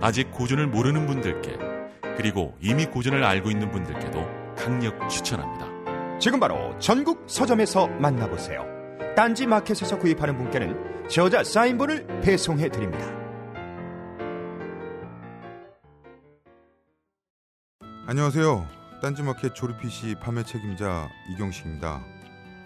아직 고전을 모르는 분들께 그리고 이미 고전을 알고 있는 분들께도 강력 추천합니다. 지금 바로 전국 서점에서 만나보세요. 딴지 마켓에서 구입하는 분께는 저자 사인본을 배송해 드립니다. 안녕하세요. 딴지 마켓 조립 PC 판매 책임자 이경식입니다.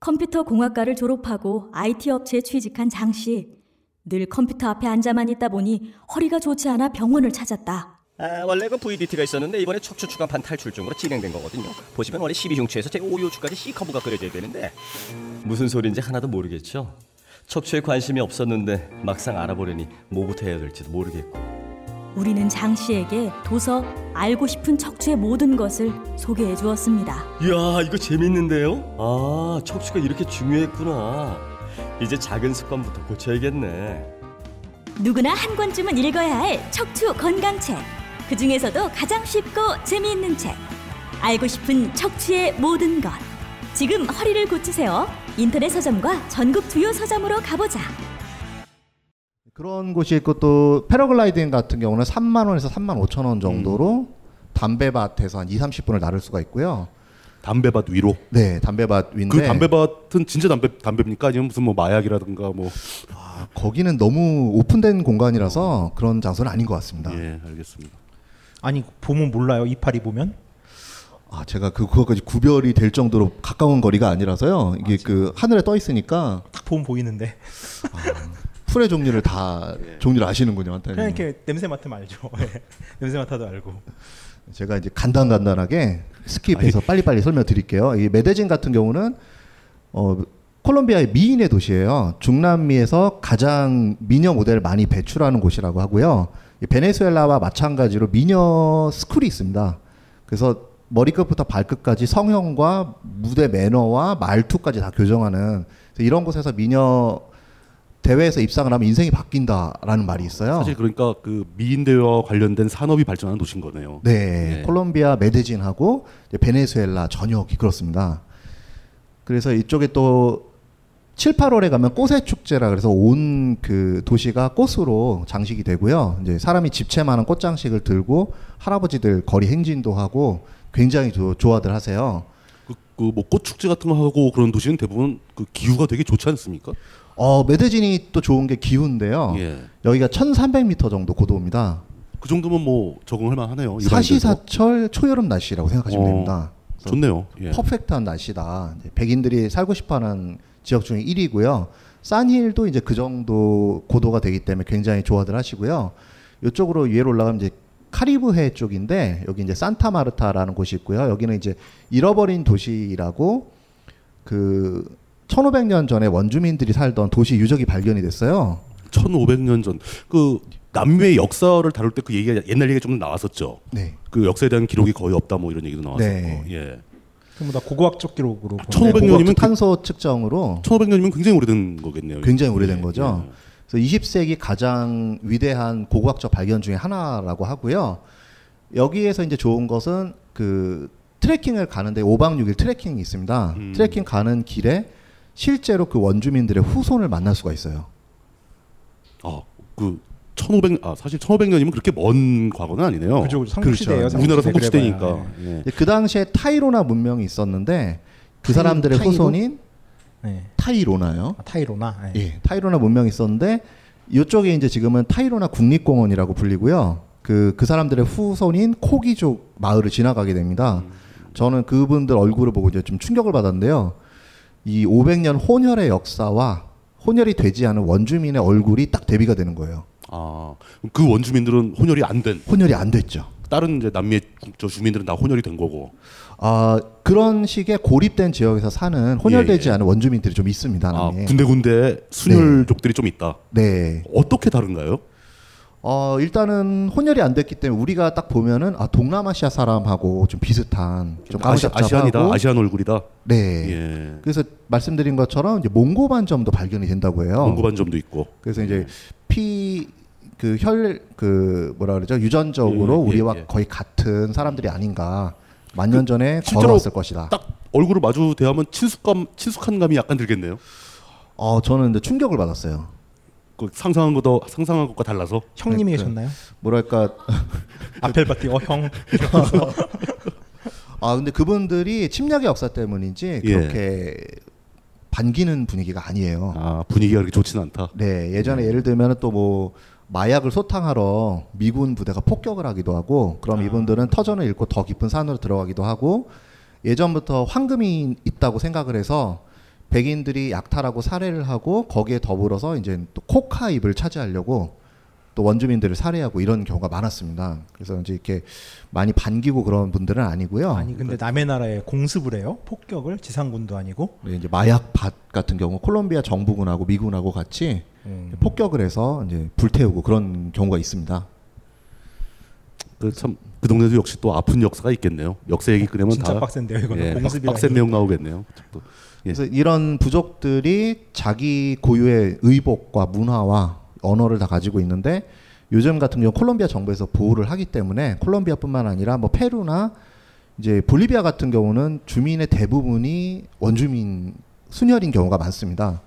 컴퓨터 공학과를 졸업하고 IT 업체에 취직한 장 씨. 늘 컴퓨터 앞에 앉아만 있다 보니 허리가 좋지 않아 병원을 찾았다. 아, 원래 그 VDT가 있었는데 이번에 척추 추간판 탈출 중으로 진행된 거거든요. 보시면 원래 12흉추에서 제 5요추까지 C커브가 그려져야 되는데 무슨 소리인지 하나도 모르겠죠. 척추에 관심이 없었는데 막상 알아보려니 뭐부터 해야 될지도 모르겠고. 우리는 장 씨에게 도서 알고 싶은 척추의 모든 것을 소개해 주었습니다. 이야 이거 재밌는데요? 아 척추가 이렇게 중요했구나. 이제 작은 습관부터 고쳐야겠네. 누구나 한 권쯤은 읽어야 할 척추 건강책. 그 중에서도 가장 쉽고 재미있는 책. 알고 싶은 척추의 모든 것. 지금 허리를 고치세요. 인터넷 서점과 전국 주요 서점으로 가보자. 그런 곳이 있고 또 패러글라이딩 같은 경우는 3만 원에서 3만 5천 원 정도로 담배밭에서 한 2, 30분을 나를 수가 있고요. 담배밭 위로? 네, 담배밭 위인데 그 담배밭은 진짜 담배 담배입니까? 아니면 무슨 뭐 마약이라든가 뭐 거기는 너무 오픈된 공간이라서 그런 장소는 아닌 것 같습니다. 예, 알겠습니다. 아니 보면 몰라요 이파리 보면 아, 제가 그 그거까지 구별이 될 정도로 가까운 거리가 아니라서요. 이게 그 하늘에 떠 있으니까 딱 보면 보이는데 풀의 종류를 다 종류를 아시는군요. 한테는. 그냥 이렇게 냄새 맡으면 알죠. 예. 냄새 맡아도 알고. 제가 이제 간단간단하게 스킵해서 빨리빨리 설명드릴게요. 이 메데진 같은 경우는 어, 콜롬비아의 미인의 도시예요. 중남미에서 가장 미녀 모델을 많이 배출하는 곳이라고 하고요. 이 베네수엘라와 마찬가지로 미녀 스쿨이 있습니다. 그래서 머리끝부터 발끝까지 성형과 무대 매너와 말투까지 다 교정하는 이런 곳에서 미녀 대회에서 입상을 하면 인생이 바뀐다라는 말이 있어요. 사실 그러니까 그 미인 대회와 관련된 산업이 발전하는 도시인 거네요. 네, 예. 콜롬비아 메데진하고 베네수엘라 전역이 그렇습니다. 그래서 이쪽에 또 7, 8월에 가면 꽃의 축제라 그래서 온 그 도시가 꽃으로 장식이 되고요. 이제 사람이 집채만한 꽃 장식을 들고 할아버지들 거리 행진도 하고 굉장히 조, 좋아들 하세요. 그뭐 꽃축제 같은 거 하고 그런 도시는 대부분 그 기후가 되게 좋지 않습니까? 어, 메데진이 또 좋은 게 기후인데요. 예. 여기가 1,300m 정도 고도입니다. 그 정도면 뭐 적응할 만하네요. 사시사철 초여름 날씨라고 생각하시면 어, 됩니다. 좋네요. 예. 퍼펙트한 날씨다. 백인들이 살고 싶어하는 지역 중에 1위고요. 산힐도 이제 그 정도 고도가 되기 때문에 굉장히 좋아들 하시고요. 이쪽으로 위로 올라가면 이제 카리브해 쪽인데 여기 이제 산타마르타라는 곳이 있고요. 여기는 이제 잃어버린 도시라고 그 1500년 전에 원주민들이 살던 도시 유적이 발견이 됐어요. 1500년 전 그 남미의 역사를 다룰 때 그 얘기가 옛날 얘기 좀 나왔었죠. 네. 그 역사에 대한 기록이 거의 없다 뭐 이런 얘기도 나왔었고. 네. 예. 전부 다 고고학적 기록으로. 보면 1500년이면 탄소 측정으로 1500년이면 굉장히 오래된 거겠네요. 굉장히 예, 오래된 예. 거죠. 그래서 20세기 가장 위대한 고고학적 발견 중에 하나라고 하고요. 여기에서 이제 좋은 것은 그 트레킹을 가는데 5박 6일 트레킹이 있습니다. 음. 트레킹 가는 길에 실제로 그 원주민들의 후손을 만날 수가 있어요. 아, 그 1500, 아, 사실 1500년이면 그렇게 먼 과거는 아니네요. 그죠, 그죠. 삼국시대예요, 우리나라 삼국시대. 삼국시대니까. 그래봐야. 예. 그 당시에 타이로나 문명이 있었는데 그 타이- 사람들의 타이로? 후손인 네. 타이로나요. 아, 타이로나. 예. 예, 타이로나 문명이 있었는데 이쪽에 이제 지금은 타이로나 국립공원이라고 불리고요. 그, 그 사람들의 후손인 코기족 마을을 지나가게 됩니다. 저는 그분들 얼굴을 보고 이제 좀 충격을 받았는데요. 이 500년 혼혈의 역사와 혼혈이 되지 않은 원주민의 얼굴이 딱 대비가 되는 거예요. 아, 그 원주민들은 혼혈이 안 된. 혼혈이 안 됐죠. 다른 이제 남미의 국- 저 주민들은 다 혼혈이 된 거고. 아 그런 식의 고립된 지역에서 사는 혼혈되지 예, 예. 않은 원주민들이 좀 있습니다. 아. 군데군데 순혈족들이 좀 있다. 네. 어떻게 다른가요? 어 일단은 혼혈이 안 됐기 때문에 우리가 딱 보면은 아 동남아시아 사람하고 좀 비슷한 좀 아시, 아시안이다. 아시안 얼굴이다. 네. 예. 그래서 말씀드린 것처럼 이제 몽고 반점도 발견이 된다고 해요. 몽고 반점도 있고. 그래서 이제 피 그 혈그 뭐라 그러죠 유전적으로 예, 예, 우리와 예. 거의 같은 사람들이 아닌가 만년 전에 걸어왔을 것이다. 딱 얼굴을 마주 대하면 친숙감, 친숙한 감이 약간 들겠네요. 어 저는 근데 충격을 받았어요. 그 상상한 것도 상상한 것과 달라서. 형님이 그- 계셨나요? 뭐랄까 아펠바티 어 형. 아 근데 그분들이 침략의 역사 때문인지 예. 그렇게 반기는 분위기가 아니에요. 아 분위기가 그렇게 좋지는 않다. 네, 예전에 예를 들면 또뭐 마약을 소탕하러 미군 부대가 폭격을 하기도 하고 그럼 이분들은 터전을 잃고 더 깊은 산으로 들어가기도 하고 예전부터 황금이 있다고 생각을 해서 백인들이 약탈하고 살해를 하고 거기에 더불어서 이제 또 코카입을 차지하려고 또 원주민들을 살해하고 이런 경우가 많았습니다. 그래서 이제 이렇게 많이 반기고 그런 분들은 아니고요. 아니 근데 남의 나라에 공습을 해요? 폭격을 지상군도 아니고? 네, 이제 마약 밭 같은 경우 콜롬비아 정부군하고 미군하고 같이 음. 폭격을 해서 이제 불태우고 그런 경우가 있습니다. 그 참 그 동네도 역시 또 아픈 역사가 있겠네요. 역사 얘기 꺼내면 진짜 다 빡센데요, 이거는. 예, 빡- 공습이라니. 빡센 내용 나오겠네요. 또. 예. 그래서 이런 부족들이 자기 고유의 의복과 문화와 언어를 다 가지고 있는데 요즘 같은 경우 콜롬비아 정부에서 보호를 하기 때문에 콜롬비아뿐만 아니라 뭐 페루나 이제 볼리비아 같은 경우는 주민의 대부분이 원주민 순혈인 경우가 많습니다.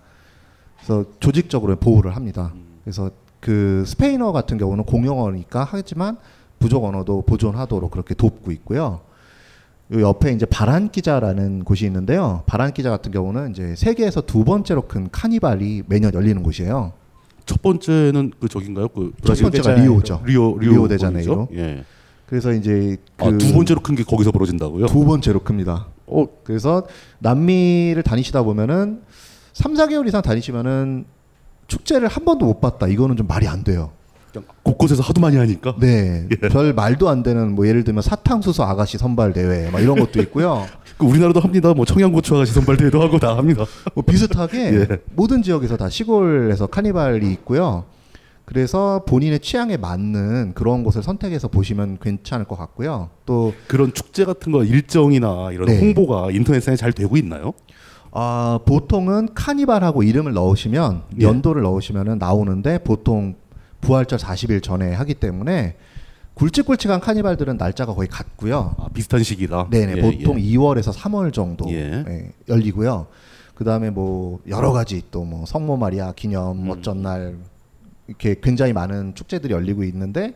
그래서 조직적으로 보호를 합니다. 그래서 그 스페인어 같은 경우는 공용어니까 하지만 부족 언어도 보존하도록 그렇게 돕고 있고요. 요 옆에 이제 바랑키야라는 곳이 있는데요. 바랑키야 같은 경우는 이제 세계에서 두 번째로 큰 카니발이 매년 열리는 곳이에요. 첫 번째는 그 저긴가요? 그첫 번째가 리오죠. 리오 리오, 리오 데자네이로. 예. 그래서 이제 아, 그두 번째로 큰 게 거기서 벌어진다고요? 두 번째로 큽니다. 어, 그래서 남미를 다니시다 보면은 3, 4개월 이상 다니시면은 축제를 한 번도 못 봤다. 이거는 좀 말이 안 돼요. 곳곳에서 하도 많이 하니까. 네. 별 말도 안 되는 뭐 예를 들면 사탕수수 아가씨 선발 대회 막 이런 것도 있고요. 그 우리나라도 합니다. 뭐 청양고추 아가씨 선발 대회도 하고 다 합니다. 뭐 비슷하게 예. 모든 지역에서 다 시골에서 카니발이 있고요. 그래서 본인의 취향에 맞는 그런 곳을 선택해서 보시면 괜찮을 것 같고요. 또 그런 축제 같은 거 일정이나 이런 네. 홍보가 인터넷상에 잘 되고 있나요? 아, 보통은 카니발하고 이름을 넣으시면 예. 연도를 넣으시면은 나오는데 보통 부활절 40일 전에 하기 때문에 굵직굵직한 카니발들은 날짜가 거의 같고요. 아, 비슷한 시기다. 네네 예, 보통 예. 2월에서 3월 정도 예. 예, 열리고요. 그 다음에 뭐 여러 가지 또 뭐 성모 마리아 기념 음. 어쩐 날 이렇게 굉장히 많은 축제들이 열리고 있는데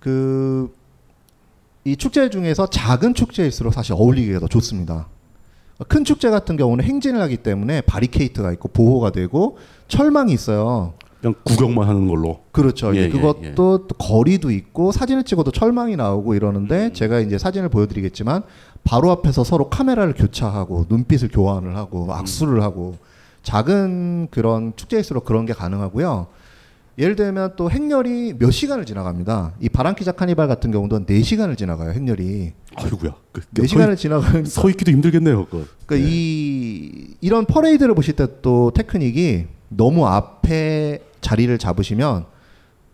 그 이 축제 중에서 작은 축제일수록 사실 어울리기가 더 좋습니다. 큰 축제 같은 경우는 행진을 하기 때문에 바리케이트가 있고 보호가 되고 철망이 있어요. 그냥 구경만 하는 걸로. 그렇죠. 예, 예, 그것도 예. 또 거리도 있고 사진을 찍어도 철망이 나오고 음. 이러는데 제가 이제 사진을 보여드리겠지만 바로 앞에서 서로 카메라를 교차하고 눈빛을 교환을 하고 음. 악수를 하고 작은 그런 축제일수록 그런 게 가능하고요. 예를 들면 또 행렬이 몇 시간을 지나갑니다. 이 바람기자 카니발 같은 경우도 한 4시간을 지나가요, 행렬이. 아이고야. 그, 네 시간을 지나가니까 서 있기도 힘들겠네요. 그거. 그러니까 이 이런 퍼레이드를 보실 때 또 테크닉이 너무 앞에 자리를 잡으시면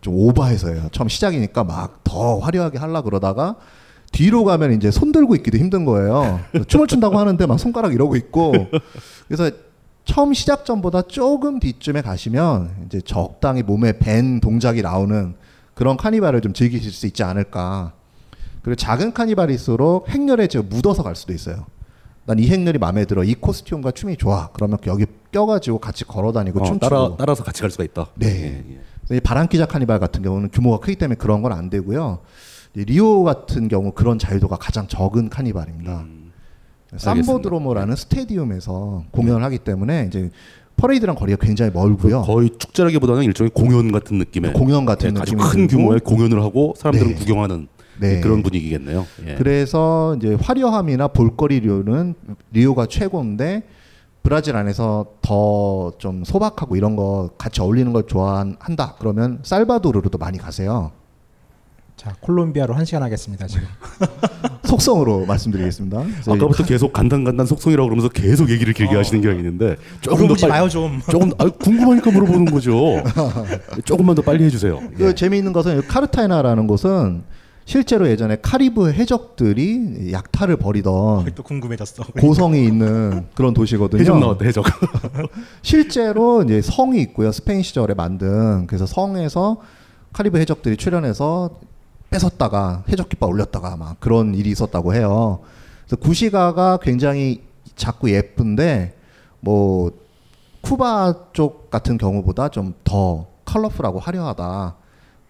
좀 오버해서요. 처음 시작이니까 막 더 화려하게 하려 그러다가 뒤로 가면 이제 손 들고 있기도 힘든 거예요. 춤을 춘다고 하는데 막 손가락 이러고 있고 그래서 처음 시작 전보다 조금 뒤쯤에 가시면 이제 적당히 몸에 밴 동작이 나오는 그런 카니발을 좀 즐기실 수 있지 않을까. 그리고 작은 카니발일수록 행렬에 묻어서 갈 수도 있어요. 난 이 행렬이 마음에 들어. 이 코스튬과 춤이 좋아. 그러면 여기 껴가지고 같이 걸어다니고 어, 춤추고. 따라 따라서 같이 갈 수가 있다. 네. 예, 이 바람기자 카니발 같은 경우는 규모가 크기 때문에 그런 건 안 되고요. 이 리오 같은 경우 그런 자유도가 가장 적은 카니발입니다. 음, 삼보드로모라는 스테디움에서 공연을 하기 때문에 이제 퍼레이드랑 거리가 굉장히 멀고요. 거의 축제라기보다는 일종의 공연 같은 느낌의 공연 같은 예, 아주 큰. 규모의 공연을 하고 사람들은 네. 구경하는 네. 그런 분위기겠네요. 예. 그래서 이제 화려함이나 볼거리료는 리오가 최고인데 브라질 안에서 더 좀 소박하고 이런 거 같이 어울리는 걸 좋아한다. 그러면 살바도르로도 많이 가세요. 자 콜롬비아로 한 시간 하겠습니다 지금. 속성으로 말씀드리겠습니다. 아까부터 이 계속 간단간단 속성이라고 그러면서 계속 얘기를 길게 어. 하시는 게 있는데 조금 더 빨리 마요 좀. 조금 아, 궁금하니까 물어보는 거죠. 조금만 더 빨리 해주세요. 그 재미있는 것은 이 카르타헤나라는 곳은 실제로 예전에 카리브 해적들이 약탈을 벌이던 또 궁금해졌어. 고성이 있는 그런 도시거든요. 해적 나왔다 해적. 실제로 이제 성이 있고요. 스페인 시절에 만든 그래서 성에서 카리브 해적들이 출연해서 뺏었다가 해적 깃발 올렸다가 막 그런 일이 있었다고 해요. 그래서 구시가가 굉장히 작고 예쁜데 뭐 쿠바 쪽 같은 경우보다 좀 더 컬러풀하고 화려하다.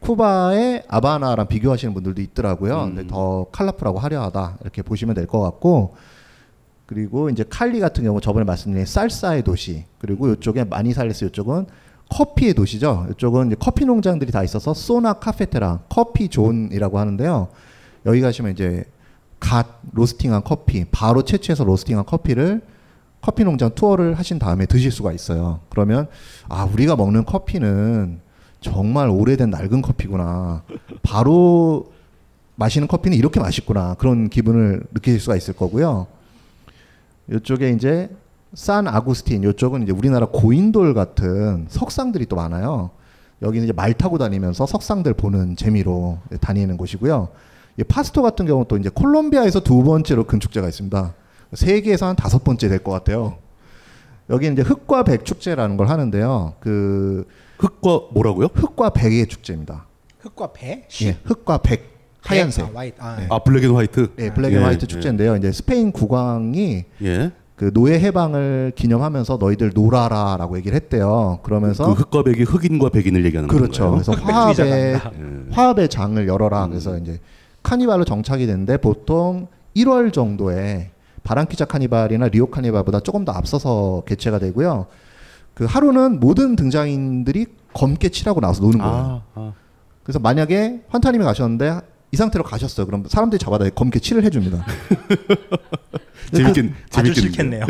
쿠바의 아바나랑 비교하시는 분들도 있더라고요. 근데. 음. 좀더 컬러풀하고 화려하다. 이렇게 보시면 될 것 같고 그리고 이제 칼리 같은 경우 저번에 말씀드린 살사의 도시 그리고 이쪽에 마니살레스 이쪽은 커피의 도시죠. 이쪽은 이제 커피 농장들이 다 있어서 zona cafetera 커피 zone이라고 하는데요. 여기 가시면 이제 갓 roasting한 커피 바로 채취해서 roasting한 커피를 커피 농장 투어를 하신 다음에 드실 수가 있어요. 그러면 아 우리가 먹는 커피는 정말 오래된 낡은 커피구나. 바로 마시는 커피는 이렇게 맛있구나. 그런 기분을 느끼실 수가 있을 거고요. 이쪽에 이제 산 아구스틴 이쪽은 이제 우리나라 고인돌 같은 석상들이 또 많아요. 여기는 이제 말 타고 다니면서 석상들 보는 재미로 다니는 곳이고요. 이 파스토 같은 경우 또 이제 콜롬비아에서 두 번째로 큰 축제가 있습니다. 세계에서 한 다섯 번째 될 것 같아요. 여기 이제 흑과 백 축제라는 걸 하는데요. 그 흑과 뭐라고요? 흑과 백의 축제입니다. 흑과 배? 예, 흑과 백 하얀색. 아. 아, 네. 아 black and white. 네, black and 예, white 예. 축제인데요. 이제 스페인 국왕이 예. 그 노예 해방을 기념하면서 너희들 놀아라라고 얘기를 했대요. 그러면서 그 흑과 백이 흑인과 백인을 얘기하는 그렇죠. 건가요? 그래서 화합의 화합의 장을 열어라. 그래서 이제 카니발로 정착이 됐는데 보통 1월 정도에 바랑키자 카니발이나 리오 카니발보다 조금 더 앞서서 개최가 되고요. 그 하루는 모든 등장인들이 검게 칠하고 나와서 노는 거예요. 아, 아. 그래서 만약에 환타님이 가셨는데 이 상태로 가셨어요. 그럼 사람들이 잡아다 검게 칠을 해줍니다. 재밌긴 아주 재밌긴 싫겠네요.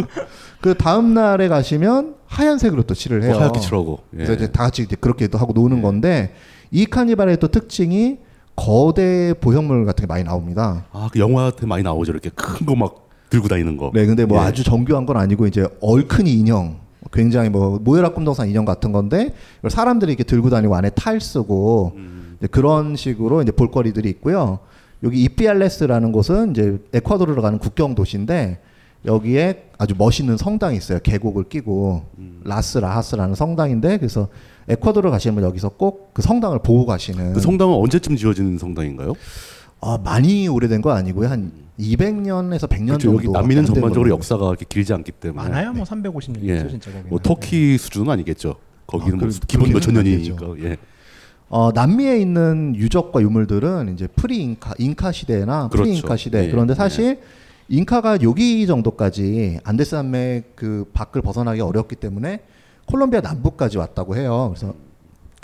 그 다음 날에 가시면 하얀색으로 또 칠을 해요. 어, 하얗게 칠하고. 예. 그래서 이제 다 같이 이제 그렇게 또 하고 노는 건데 이 카니발의 또 특징이 거대 보형물 같은 게 많이 나옵니다. 아, 그 영화 같은 데 많이 나오죠. 이렇게 큰 거 막 들고 다니는 거. 네, 근데 뭐 예. 아주 정교한 건 아니고 이제 얼큰이 인형, 굉장히 뭐 모여라 꿈동산 인형 같은 건데 이걸 사람들이 이렇게 들고 다니고 안에 탈 쓰고 음. 그런 식으로 이제 볼거리들이 있고요. 여기 이피알레스라는 곳은 이제 에콰도르로 가는 국경 도시인데 여기에 아주 멋있는 성당이 있어요. 계곡을 끼고 음. 라스 라하스라는 성당인데 그래서 에콰도르 가시면 여기서 꼭 그 성당을 보고 가시는 그 성당은 언제쯤 지어진 성당인가요? 아, 많이 오래된 거 아니고요. 한 200년에서 100년 그렇죠. 정도. 여기 남미는 전반적으로 역사가 이렇게 길지 않기 때문에. 많아요, 뭐 350년 예. 있죠, 진짜 거기는. 뭐 터키 수준은 아니겠죠. 거기는 아, 뭐 그- 기본 몇천 년이니까. 예. 어, 남미에 있는 유적과 유물들은 이제 pre 잉카, 잉카 시대나 pre 그렇죠. 잉카 시대. 예, 그런데 사실 잉카가 여기 정도까지 안데스 산맥 그 밖을 벗어나기 어렵기 때문에 콜롬비아 남부까지 왔다고 해요. 그래서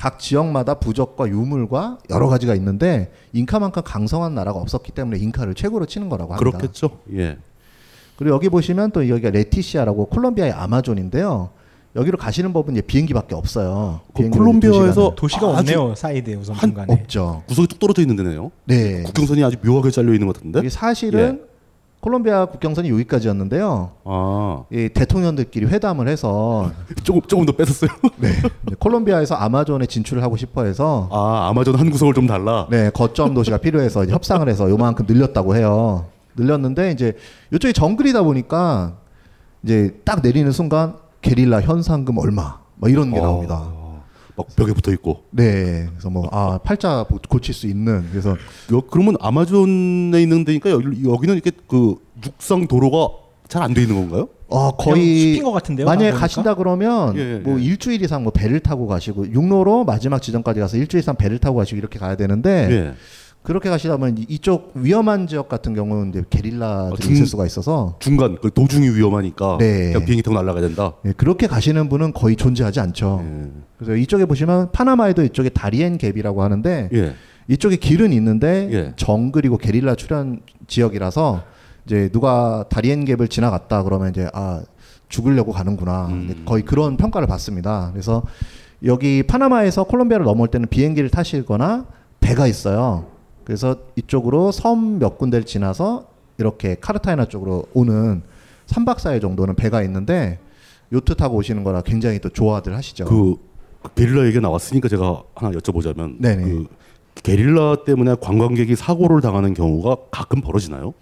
각 지역마다 유적과 유물과 여러 가지가 있는데 잉카만큼 강성한 나라가 없었기 때문에 잉카를 최고로 치는 거라고 합니다. 그렇겠죠. 예. 그리고 여기 보시면 또 여기가 레티시아라고 콜롬비아의 아마존인데요. 여기로 가시는 법은 이제 비행기밖에 없어요. 그 콜롬비아에서 도시가 아주 없네요, 사이드에 우선 한- 중간에. 없죠. 구석에 뚝 떨어져 있는 데네요. 네. 국경선이 아주 묘하게 잘려 있는 것 같은데. 사실은 콜롬비아 국경선이 여기까지였는데요. 아. 이 대통령들끼리 회담을 해서 조금 조금 더 뺐었어요. 네. 콜롬비아에서 아마존에 진출을 하고 싶어 해서 아, 아마존 한 구석을 좀 달라. 네, 거점 도시가 필요해서 협상을 해서 요만큼 늘렸다고 해요. 늘렸는데 이제 이쪽이 정글이다 보니까 이제 딱 내리는 순간 게릴라 현상금 얼마 뭐 이런 게 어. 나옵니다. 막 벽에 붙어 있고. 네, 그래서 뭐 아 팔자 고- 고칠 수 있는 그래서 여, 그러면 아마존에 있는 데니까 여기, 여기는 이렇게 그 육상 도로가 잘 안 돼 있는 건가요? 어 그냥 거의 것 같은데요, 만약에? 가신다 그러면 예, 뭐 예. 일주일 이상 뭐 배를 타고 가시고 육로로 마지막 지점까지 가서 일주일 이상 배를 타고 가시고 이렇게 가야 되는데 예. 그렇게 가시다면 이- 이쪽 위험한 지역 같은 경우는 이제 게릴라들이 아, 중- 있을 수가 있어서 중간 그 도중이 위험하니까 네. 그냥 비행기 타고 날아가야 된다. 예, 그렇게 가시는 분은 거의 존재하지 않죠. 예. 그래서 이쪽에 보시면 파나마에도 이쪽에 다리엔 갭이라고 하는데 예. 이쪽에 길은 있는데 예. 정글이고 게릴라 출현 지역이라서 이제 누가 다리엔 갭을 지나갔다 그러면 이제 아 죽으려고 가는구나 음. 이제 거의 그런 평가를 받습니다. 그래서 여기 파나마에서 콜롬비아를 넘어올 때는 비행기를 타시거나 배가 있어요. 그래서 이쪽으로 섬 몇 군데를 지나서 이렇게 카르타헤나 쪽으로 오는 3박 4일 정도는 배가 있는데 요트 타고 오시는 거라 굉장히 또 좋아들 하시죠. 그, 그 게릴라 얘기가 나왔으니까 제가 하나 여쭤보자면 네네. 그 게릴라 때문에 관광객이 사고를 당하는 경우가 가끔 벌어지나요?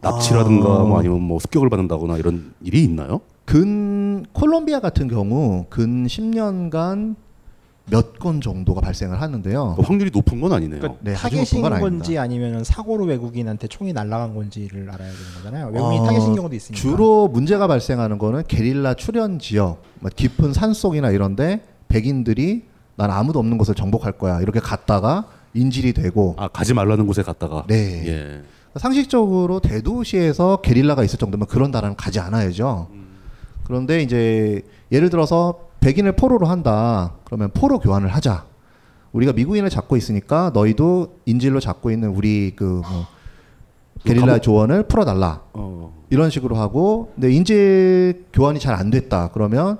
납치라든가 아. 뭐 아니면 뭐 습격을 받는다거나 이런 일이 있나요? 근 콜롬비아 같은 경우 근 10년간 몇 건 정도가 발생을 하는데요. 그 확률이 높은 건 아니네요. 그러니까 네, 타겟인 건 건지 아니면 사고로 외국인한테 총이 날아간 건지를 알아야 되는 거잖아요. 외국인 어, 타겟인 경우도 있으니까. 주로 문제가 발생하는 거는 게릴라 출현 지역, 뭐 깊은 산속이나 이런데 백인들이 난 아무도 없는 곳을 정복할 거야 이렇게 갔다가 인질이 되고 아 가지 말라는 곳에 갔다가 네. 예. 상식적으로 대도시에서 게릴라가 있을 정도면 그런 나라는 가지 않아야죠. 그런데 이제 예를 들어서 백인을 포로로 한다. 그러면 포로 교환을 하자. 우리가 미국인을 잡고 있으니까 너희도 인질로 잡고 있는 우리 그 뭐 게릴라 감옥- 조원을 풀어달라. 어. 이런 식으로 하고, 근데 인질 교환이 잘 안 됐다. 그러면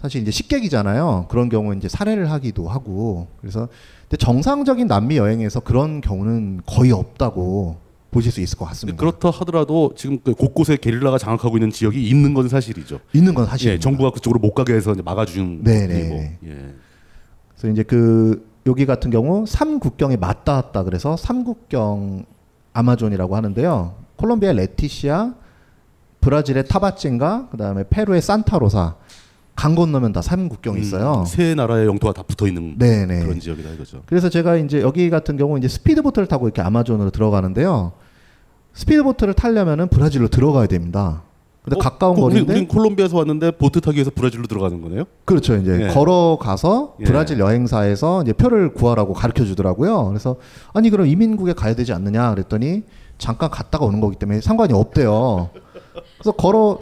사실 이제 식객이잖아요. 그런 경우 이제 살해를 하기도 하고. 그래서 근데 정상적인 남미 여행에서 그런 경우는 거의 없다고 보실 수 있을 것 같습니다. 그렇다 하더라도 지금 그 곳곳에 게릴라가 장악하고 있는 지역이 있는 건 사실이죠. 있는 건 사실입니다. 예, 정부가 그쪽으로 못 가게 해서 막아주는 네네. 일이고. 예. 그래서 이제 그 여기 같은 경우 삼국경에 맞닿았다 그래서 삼국경 아마존이라고 하는데요. 콜롬비아의 레티시아, 브라질의 타바친가, 그다음에 페루의 산타로사 강 건너면 다 삼국경이 있어요. 음, 세 나라의 영토가 다 붙어 있는 네네. 그런 지역이다 이거죠. 그래서 제가 이제 여기 같은 경우 이제 스피드보트를 타고 이렇게 아마존으로 들어가는데요. 스피드보트를 타려면은 브라질로 들어가야 됩니다. 근데 가까운 그 우리, 거리인데 우린 콜롬비아에서 왔는데 보트 타기 위해서 브라질로 들어가는 거네요. 그렇죠. 이제 예. 걸어가서 예. 브라질 여행사에서 이제 표를 구하라고 가르쳐 주더라고요. 그래서 아니 그럼 이민국에 가야 되지 않느냐 그랬더니 잠깐 갔다가 오는 거기 때문에 상관이 없대요. 그래서 걸어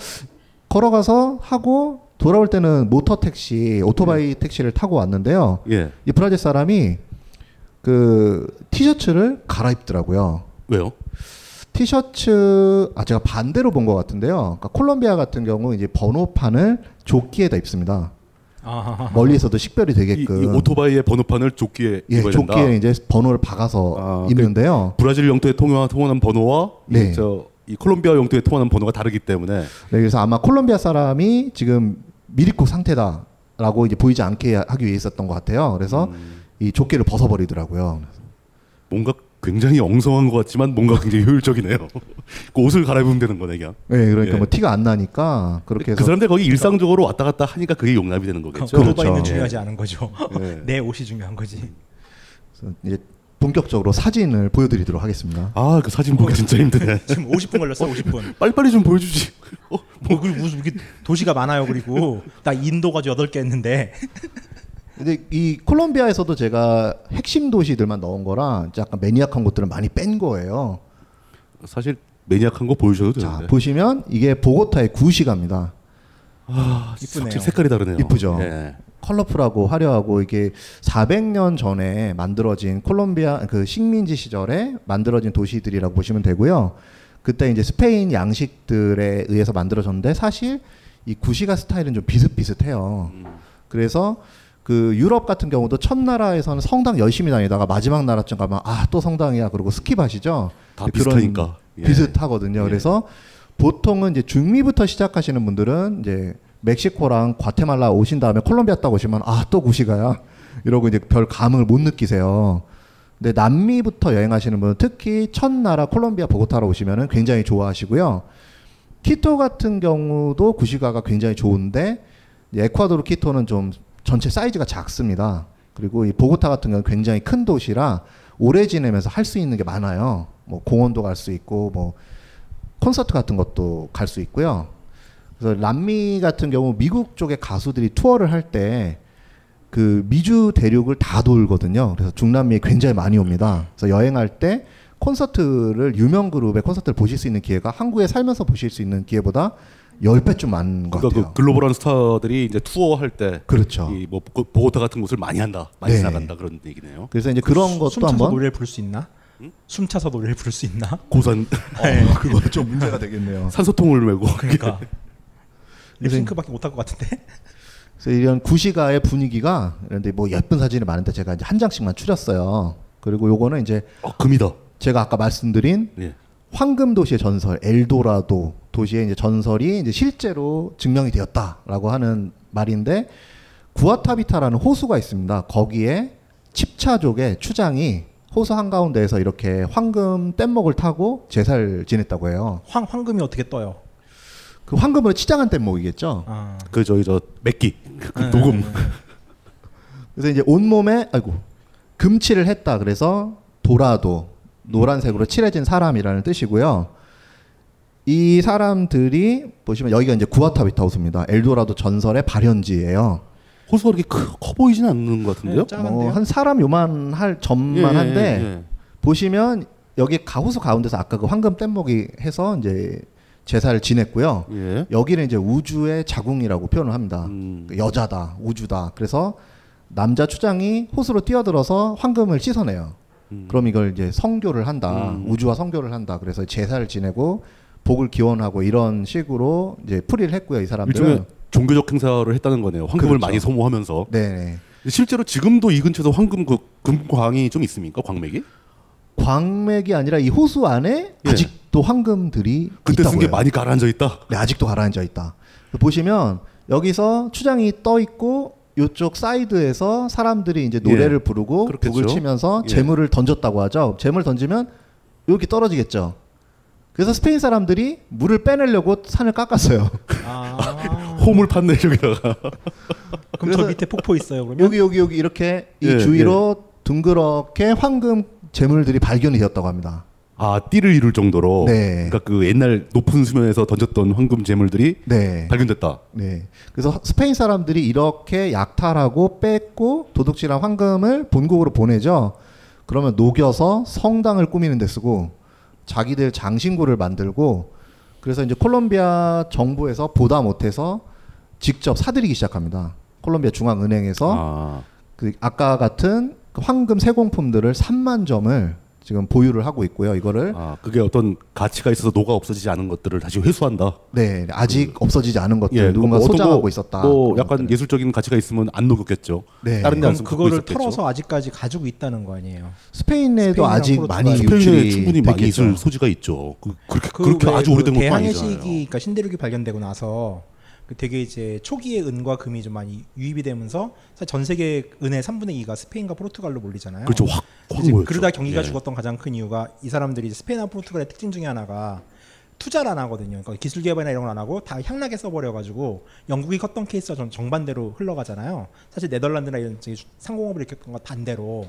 걸어가서 하고 돌아올 때는 모터 택시, 오토바이 택시를 타고 왔는데요. 예. 이 브라질 사람이 그 티셔츠를 갈아입더라고요. 왜요? 티셔츠 아 제가 반대로 본 것 같은데요. 그러니까 콜롬비아 같은 경우 이제 번호판을 조끼에다 입습니다. 아하하. 멀리서도 식별이 이, 되게끔 이 오토바이의 번호판을 조끼에 예, 입어야 된다. 조끼에 이제 번호를 박아서 아, 입는데요. 브라질 영토에 통화, 통하는 번호와 네. 이, 저, 이 콜롬비아 영토에 통하는 번호가 다르기 때문에 네, 그래서 아마 콜롬비아 사람이 지금 미리국 상태다라고 이제 보이지 않게 하기 위해 있었던 것 같아요. 그래서 음. 이 조끼를 벗어버리더라고요. 뭔가 굉장히 엉성한 것 같지만 뭔가 굉장히 효율적이네요. 그 옷을 갈아입으면 되는 거네 그냥. 네, 그러니까 예. 뭐 티가 안 나니까 그렇게 해서 그 사람들 거기 일상적으로 왔다 갔다 하니까 그게 용납이 되는 거겠죠. 그 그렇죠. 중요하지 않은 거죠. 예. 내 옷이 중요한 거지. 그래서 이제 본격적으로 사진을 보여드리도록 하겠습니다. 아 그 사진 보기 진짜 힘드네. 지금 50분 걸렸어, 50분. 빨리빨리 좀 보여주지. 어, 뭐 그리고 무슨 이게 도시가 많아요. 그리고 나 인도 가지고 8개 했는데 근데 이 콜롬비아에서도 제가 핵심 도시들만 넣은 거라 약간 매니악한 곳들을 많이 뺀 거예요. 사실 매니악한 거 보여줘도 자 되는데. 보시면 이게 보고타의 구시가입니다. 아, 이쁘네요. 색깔이 다르네요. 이쁘죠. 예. 컬러풀하고 화려하고 이게 400년 전에 만들어진 콜롬비아 그 식민지 시절에 만들어진 도시들이라고 보시면 되고요. 그때 이제 스페인 양식들에 의해서 만들어졌는데 사실 이 구시가 스타일은 좀 비슷비슷해요. 그래서 그 유럽 같은 경우도 첫 나라에서는 성당 열심히 다니다가 마지막 나라쯤 가면 아 또 성당이야 그러고 skip하시죠. 다 비슷하니까. 예. 비슷하거든요. 그래서 보통은 이제 중미부터 시작하시는 분들은 이제 멕시코랑 과테말라 오신 다음에 콜롬비아 딱 오시면 아 또 구시가야 이러고 이제 별 감흥을 못 느끼세요. 근데 남미부터 여행하시는 분은 특히 첫 나라 콜롬비아 보고타로 오시면은 굉장히 좋아하시고요. 키토 같은 경우도 구시가가 굉장히 좋은데 에콰도르 키토는 좀 전체 사이즈가 작습니다. 그리고 이 보고타 같은 경우는 굉장히 큰 도시라 오래 지내면서 할 수 있는 게 많아요. 뭐 공원도 갈 수 있고 뭐 콘서트 같은 것도 갈 수 있고요. 그래서 남미 같은 경우 미국 쪽의 가수들이 투어를 할 때 그 미주 대륙을 다 돌거든요. 그래서 중남미에 굉장히 많이 옵니다. 그래서 여행할 때 콘서트를 유명 그룹의 콘서트를 보실 수 있는 기회가 한국에 살면서 보실 수 있는 기회보다 10배쯤 많은 것 그러니까 같아요. 그 글로벌한 스타들이 이제 투어할 때 그렇죠. 이뭐 보고타 같은 곳을 많이 한다, 많이 네. 지나간다 그런 얘기네요. 그래서 이제 그런 것도 숨차서 한번 노래를 부를 수 있나? 숨차서 노래를 부를 수 있나? 고산 네. 어, 그거 좀 문제가 되겠네요. 산소통을 메고 그러니까 립싱크밖에 못 할 것 같은데. 그래서 이런 구시가의 분위기가 그런데 뭐 예쁜 사진이 많은데 제가 이제 한 장씩만 추렸어요. 그리고 요거는 이제 어, 금이다. 제가 아까 말씀드린 예. 황금 도시의 전설 엘도라도 도시의 이제 전설이 이제 실제로 증명이 되었다라고 하는 말인데 구아타비타라는 호수가 있습니다. 거기에 칩차족의 추장이 호수 한가운데에서 이렇게 황금 뗏목을 타고 제사를 지냈다고 해요. 황 황금이 어떻게 떠요? 그 황금으로 치장한 뗏목이겠죠. 아. 그 저기 저 맥기 그 네. 녹음 그래서 이제 온 몸에 아이고 금칠을 했다. 그래서 도라도 노란색으로 칠해진 사람이라는 뜻이고요. 이 사람들이 보시면 여기가 이제 구아타비타 호수입니다. 엘도라도 전설의 발현지예요. 호수가 그렇게 크, 커 보이진 않는 것 같은데요? 네? 뭐한 사람 요만 할 점만 예, 한데 예, 예. 보시면 여기 가호수 가운데서 아까 그 황금 뗏목이 해서 이제 제사를 지냈고요. 예. 여기는 이제 우주의 자궁이라고 표현을 합니다. 음. 그 여자다, 우주다. 그래서 남자 추장이 호수로 뛰어들어서 황금을 씻어내요. 음. 그럼 이걸 이제 성교를 한다. 음. 우주와 성교를 한다. 그래서 제사를 지내고 복을 기원하고 이런 식으로 이제 풀이를 했고요. 이 사람들은. 종교적 행사를 했다는 거네요. 황금을 그렇죠. 많이 소모하면서. 네. 실제로 지금도 이 근처에서 황금 그 금광이 좀 있습니까? 광맥이? 광맥이 아니라 이 호수 안에 예. 아직도 황금들이 그때 쓴 게. 많이 가라앉아 있다. 네, 아직도 가라앉아 있다. 보시면 여기서 추장이 떠 있고 이쪽 사이드에서 사람들이 이제 노래를 예. 부르고. 북을 치면서 예. 제물을 던졌다고 하죠. 제물 던지면 이렇게 떨어지겠죠. 그래서 스페인 사람들이 물을 빼내려고 산을 깎았어요. 호물 팠네 저기다가. 그럼 저 밑에 폭포 있어요. 그러면 여기 여기 여기 이렇게 이 예, 주위로 둥그렇게 황금 재물들이 발견이 되었다고 합니다. 아 띠를 이룰 정도로. 네. 그러니까 그 옛날 높은 수면에서 던졌던 황금 재물들이 네. 발견됐다. 네. 그래서 스페인 사람들이 이렇게 약탈하고 뺏고 도둑질한 황금을 본국으로 보내죠. 그러면 녹여서 성당을 꾸미는 데 쓰고 자기들 장신구를 만들고 그래서 이제 콜롬비아 정부에서 보다 못해서 직접 사들이기 시작합니다. 콜롬비아 중앙은행에서 아. 그 아까 같은 그 황금 세공품들을 3만 점을 지금 보유를 하고 있고요. 이거를 아 그게 어떤 가치가 있어서 녹아 없어지지 않은 것들을 다시 회수한다. 네 아직 없어지지 않은 것들 예, 누군가 뭐 소장하고 거, 있었다. 뭐 그런 약간 것들을. 예술적인 가치가 있으면 안 녹였겠죠. 네. 다른 데 그럼 안 쓰고 그거를 있었겠죠. 털어서 아직까지 가지고 있다는 거 아니에요? 스페인에도 아직. 많이 스페인에 유출이 충분히 많이. 있을 소지가 있죠. 그, 그렇게 그 그렇게 왜 아주 그 오래된 것도 대항해 아니잖아요. 시기, 그러니까 신대륙이 발견되고 나서 그 되게 이제 초기에 은과 금이 좀 많이 유입이 되면서 전 세계 은의 3분의 2가 스페인과 포르투갈로 몰리잖아요. 그렇죠. 확, 확. 그러다 경기가 예. 죽었던 가장 큰 이유가 이 사람들이 스페인과 포르투갈의 특징 중에 하나가 투자를 안 하거든요. 그러니까 기술 개발이나 이런 걸 안 하고 다 향락에 써버려가지고 영국이 컸던 케이스와 전 정반대로 흘러가잖아요. 사실 네덜란드나 이런 상공업을 일으켰던 것 반대로.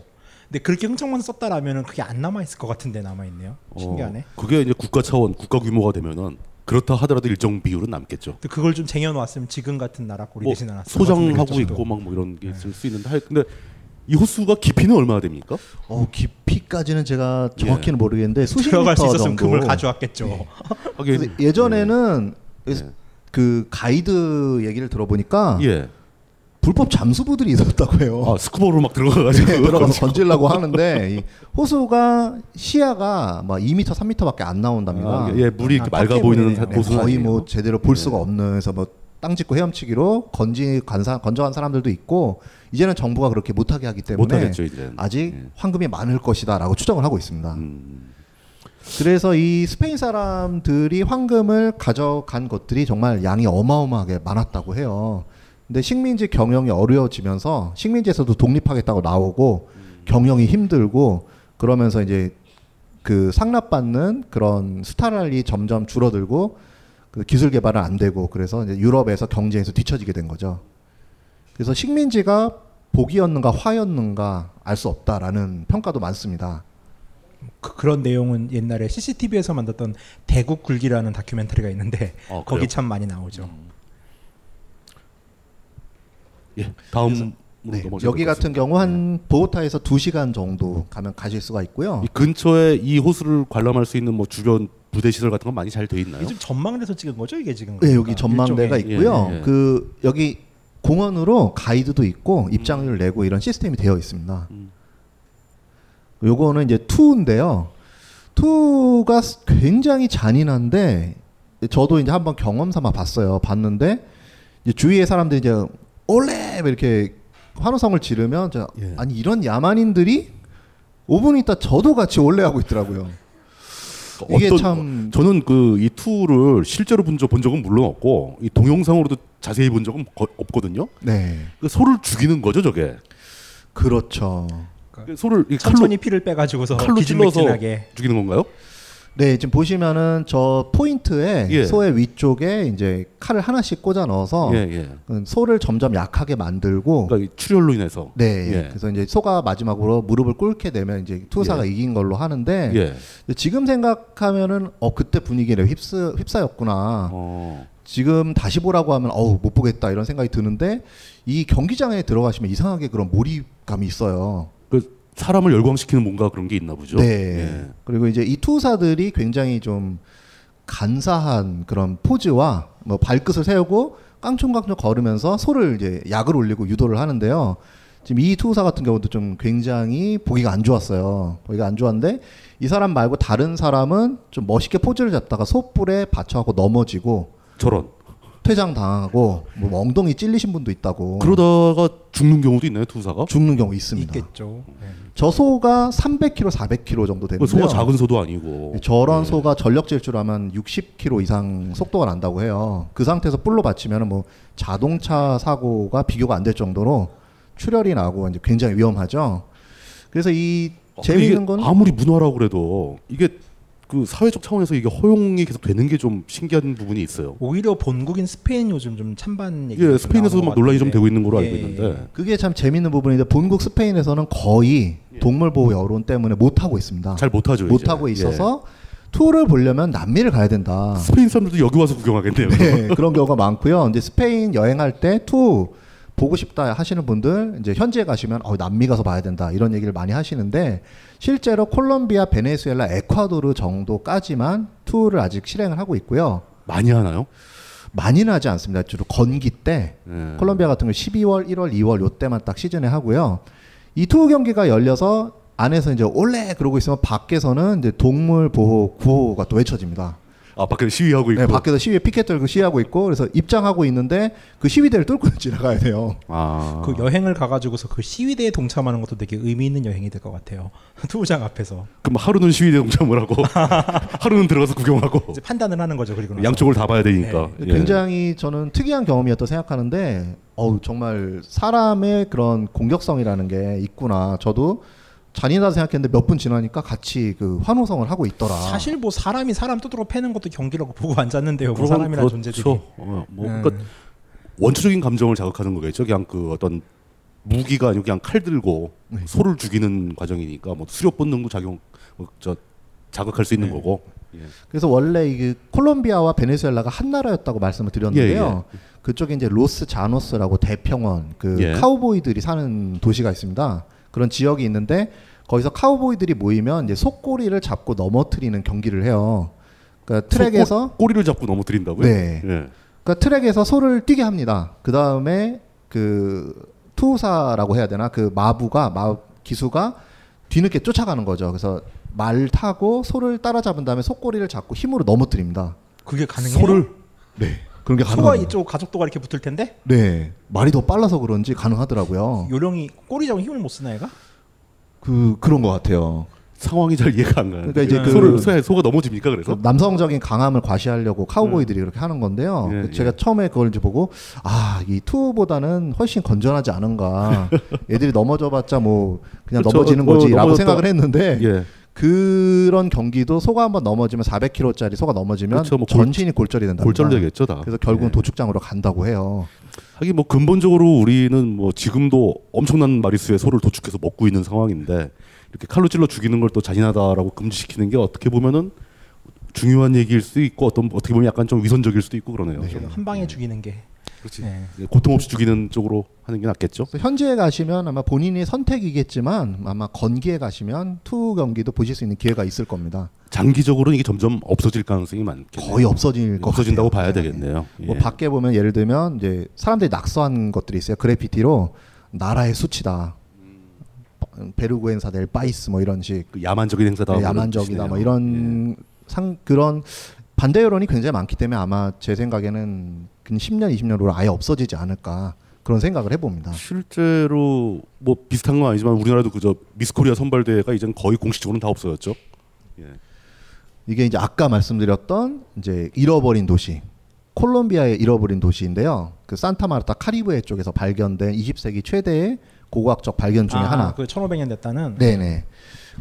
근데 그렇게 흥청만 썼다라면은 그게 안 남아 있을 것 같은데 남아 있네요. 신기하네. 어, 그게 이제 국가 차원, 국가 규모가 되면은 그렇다 하더라도 일정 비율은 남겠죠. 그걸 좀 쟁여놓았으면 지금 같은 나라 꼴이 뭐 되진 않았을 것 소장하고 같은데, 있고 막 뭐 이런 게 있을 수 있는데 할 근데 이 호수가 깊이는 얼마나 됩니까? 어 깊이까지는 제가 정확히는 모르겠는데 수십 들어갈 수 미터 있었으면 정도. 금을 가져왔겠죠. 하긴 그래서 예전에는 그 가이드 얘기를 들어보니까 예. 불법 잠수부들이 있었다고 해요. 아 스쿠버로 막 들어가가지고 네, 들어가서 던지려고 하는데 이 호수가 시야가 막 2m, 3m밖에 안 나온답니다. 아, 예, 물이 이렇게 아, 맑아 보이는 호수는 거의. 뭐 제대로 볼 수가 없는 그래서 뭐 땅 짓고 헤엄치기로 건지 간사 건져간 사람들도 있고 이제는 정부가 그렇게 못하게 하기 때문에 못하겠죠, 이제는. 예. 아직 황금이 많을 것이다라고 추정을 하고 있습니다. 음. 그래서 이 스페인 사람들이 황금을 가져간 것들이 정말 양이 어마어마하게 많았다고 해요. 근데 식민지 경영이 어려워지면서 식민지에서도 독립하겠다고 나오고 경영이 힘들고 그러면서 이제 그 상납받는 그런 스타랄이 점점 줄어들고 그 기술 개발은 안 되고 그래서 이제 유럽에서 경쟁에서 뒤처지게 된 거죠. 그래서 식민지가 복이었는가 화였는가 알 수 없다라는 평가도 많습니다. 그, 그런 내용은 옛날에 CCTV에서 만들었던 대국 굴기라는 다큐멘터리가 있는데 어? 거기 참 많이 나오죠. 예. 다음 네, 여기 같은 경우 한 보고타에서 2시간 정도 가면 가실 수가 있고요. 이 근처에 이 호수를 관람할 수 있는 뭐 주변 부대 시설 같은 건 많이 잘 돼 있나요? 지금 전망대에서 찍은 거죠 이게 지금? 네, 그러니까 여기 전망대가 일종의- 있고요. 예, 예. 그 여기 공원으로 가이드도 있고 입장료를 내고 이런 시스템이 되어 있습니다. 음. 요거는 이제 투인데요. 투가 굉장히 잔인한데 저도 이제 한번 경험 삼아 봤어요. 봤는데 이제 주위의 사람들이 이제 올레 이렇게 환호성을 지르면 저, 예. 아니 이런 야만인들이 5분 있다 저도 같이 올레 하고 있더라고요. 이게 어떤- 참 저는 그 이 투를 실제로 본, 적, 본 적은 물론 없고 이 동영상으로도 자세히 본 적은 거- 없거든요. 네. 그 소를 죽이는 거죠, 저게. 그렇죠. 그 소를 이 천천히 칼로, 피를 빼가지고서 칼로 찔러서 죽이는 건가요? 네, 지금 보시면은 저 포인트에 예. 소의 위쪽에 이제 칼을 하나씩 꽂아 넣어서 예, 예. 음, 소를 점점 약하게 만들고 그러니까 이 출혈로 인해서. 네, 예. 그래서 이제 소가 마지막으로 무릎을 꿇게 되면 이제 투사가 예. 이긴 걸로 하는데 예. 지금 생각하면은 어 그때 분위기를 휩쓰 휩싸였구나. 어. 지금 다시 보라고 하면 어우 못 보겠다 이런 생각이 드는데 이 경기장에 들어가시면 이상하게 그런 몰입감이 있어요. 그 사람을 열광시키는 뭔가 그런 게 있나 보죠. 네. 예. 그리고 이제 이 투사들이 굉장히 좀 간사한 그런 포즈와 뭐 발끝을 세우고 깡총깡총 걸으면서 소를 이제 약을 올리고 유도를 하는데요. 지금 이 투사 같은 경우도 좀 굉장히 보기가 안 좋았어요. 보기가 안 좋았는데 이 사람 말고 다른 사람은 좀 멋있게 포즈를 잡다가 소뿔에 받쳐갖고 넘어지고 저런 퇴장 당하고 뭐 엉덩이 찔리신 분도 있다고. 그러다가 죽는 경우도 있나요, 투사가? 죽는 경우 있습니다. 있겠죠. 네. 저 소가 300kg, 400kg 정도 되는데요. 소가 작은 소도 아니고. 저런 소가 전력 질주하면 60km 이상 속도가 난다고 해요. 그 상태에서 뿔로 받치면 뭐 자동차 사고가 비교가 안 될 정도로 출혈이 나고 이제 굉장히 위험하죠. 그래서 이 재미있는 건 아무리 문화라고 그래도 이게 그 사회적 차원에서 이게 허용이 계속 되는 게 좀 신기한 부분이 있어요. 오히려 본국인 스페인 요즘 좀 찬반 얘기. 예, 스페인에서도 막 논란이 좀 되고 있는 걸로 알고 있는데. 그게 참 재밌는 부분인데 본국 스페인에서는 거의 동물 보호 여론 때문에 못 하고 있습니다. 잘 못 하죠. 못 이제. 하고 있어서 투어를 보려면 남미를 가야 된다. 스페인 사람들도 여기 와서 구경하겠네요. 네, 그런 경우가 많고요. 이제 스페인 여행할 때 투우 보고 싶다 하시는 분들 이제 현지에 가시면 어, 남미 가서 봐야 된다 이런 얘기를 많이 하시는데 실제로 콜롬비아, 베네수엘라, 에콰도르 정도까지만 투우를 아직 실행을 하고 있고요. 많이 하나요? 많이는 하지 않습니다. 주로 건기 때 네. 콜롬비아 같은 경우 12월, 1월, 2월 요 때만 딱 시즌에 하고요. 이 투우 경기가 열려서 안에서 이제 올레 그러고 있으면 밖에서는 이제 동물 보호 구호가 또 외쳐집니다. 아 밖에서 시위하고 있고. 네, 밖에서 시위에 피켓 들고 시위하고 있고 그래서 입장하고 있는데 그 시위대를 뚫고 지나가야 돼요. 아. 그 여행을 가가지고서 그 시위대에 동참하는 것도 되게 의미 있는 여행이 될 것 같아요. 투우장 앞에서 그럼 하루는 시위대 동참을 하고 하루는 들어가서 구경하고 이제 판단을 하는 거죠. 그리고 나서. 양쪽을 다 봐야 되니까. 네, 예. 굉장히 저는 특이한 경험이었다 생각하는데 어우 정말 사람의 그런 공격성이라는 게 있구나. 저도 잔인하다 생각했는데 몇 분 지나니까 같이 그 환호성을 하고 있더라. 사실 뭐 사람이 사람 뚜드러 패는 것도 경기라고 보고 앉았는데요. 뭐 그럼 사람이라는 그렇죠. 존재들이. 어, 뭐 음. 그러니까 원초적인 감정을 자극하는 거겠죠. 그냥 그 어떤 무기가 아니고 그냥 칼 들고 네. 소를 죽이는 과정이니까 뭐 수렵 본능도 작용 어, 저 자극할 수 있는 네. 거고. 예. 그래서 원래 이 콜롬비아와 베네수엘라가 한 나라였다고 말씀을 드렸는데요. 예, 그쪽에 이제 로스 자노스라고 대평원 그 예. 카우보이들이 사는 도시가 있습니다. 그런 지역이 있는데 거기서 카우보이들이 모이면 이제 속꼬리를 잡고 넘어뜨리는 경기를 해요. 그러니까 트랙에서 꼬, 꼬리를 잡고 넘어뜨린다고요? 네. 예. 그러니까 트랙에서 소를 뛰게 합니다. 그 다음에 그 투사라고 해야 되나 그 마부가 마 기수가 뒤늦게 쫓아가는 거죠. 그래서 말 타고 소를 따라잡은 다음에 속꼬리를 잡고 힘으로 넘어뜨립니다. 그게 가능해요? 소를 네 그런 게 소가 가능합니다. 이쪽 가족도가 이렇게 붙을 텐데 네 말이 더 빨라서 그런지 가능하더라고요. 요령이 꼬리 잡은 힘을 못 쓰나 얘가? 그 그런 것 같아요. 상황이 잘 이해가 안 가요. 그러니까 이제 그 소를 소, 소가 넘어집니까 그래서? 그 남성적인 강함을 과시하려고 카우보이들이 그렇게 하는 건데요. 예, 그 제가 처음에 그걸 이제 보고 아이 투보다는 훨씬 건전하지 않은가. 애들이 넘어져봤자 뭐 그냥 그렇죠. 넘어지는 뭐 거지라고 넘어졌다. 생각을 했는데 예. 그런 경기도 소가 한번 넘어지면 400kg짜리 소가 넘어지면 그렇죠. 뭐 골- 전신이 골절이 된다. 골절 되겠죠, 다. 그래서 결국은 예. 도축장으로 간다고 해요. 하긴 뭐 근본적으로 우리는 뭐 지금도 엄청난 마리수의 소를 도축해서 먹고 있는 상황인데 이렇게 칼로 찔러 죽이는 걸 또 잔인하다라고 금지시키는 게 어떻게 보면은 중요한 얘기일 수도 있고 어떤 어떻게 보면 약간 좀 위선적일 수도 있고 그러네요. 좀. 한 방에 죽이는 게. 그렇지. 네. 고통 없이 죽이는 쪽으로 하는 게 낫겠죠. 현지에 가시면 아마 본인의 선택이겠지만 아마 건기에 가시면 투우 경기도 보실 수 있는 기회가 있을 겁니다. 장기적으로는 이게 점점 없어질 가능성이 많겠네요. 거의 없어질 것 없어진다고. 봐야 되겠네요. 뭐 예. 밖에 보면 예를 들면 이제 사람들이 낙서한 것들이 있어요. 그래피티로 나라의 수치다. Vergüenza del país 뭐 이런 식 그 야만적인 행사다. 네, 뭐 야만적이다 뭐. 이런 상 그런 반대 여론이 굉장히 많기 때문에 아마 제 생각에는 근 10년 20년 후로 아예 없어지지 않을까 그런 생각을 해봅니다. 실제로 뭐 비슷한 건 아니지만 우리나라도 그저 미스코리아 선발대회가 이제는 거의 공식적으로는 다 없어졌죠. 예. 이게 이제 아까 말씀드렸던 이제 잃어버린 도시 콜롬비아의 잃어버린 도시인데요. 그 산타마르타 카리브해 쪽에서 발견된 20세기 최대의 고고학적 발견 중에 아, 하나. 그 1500년 됐다는. 네네.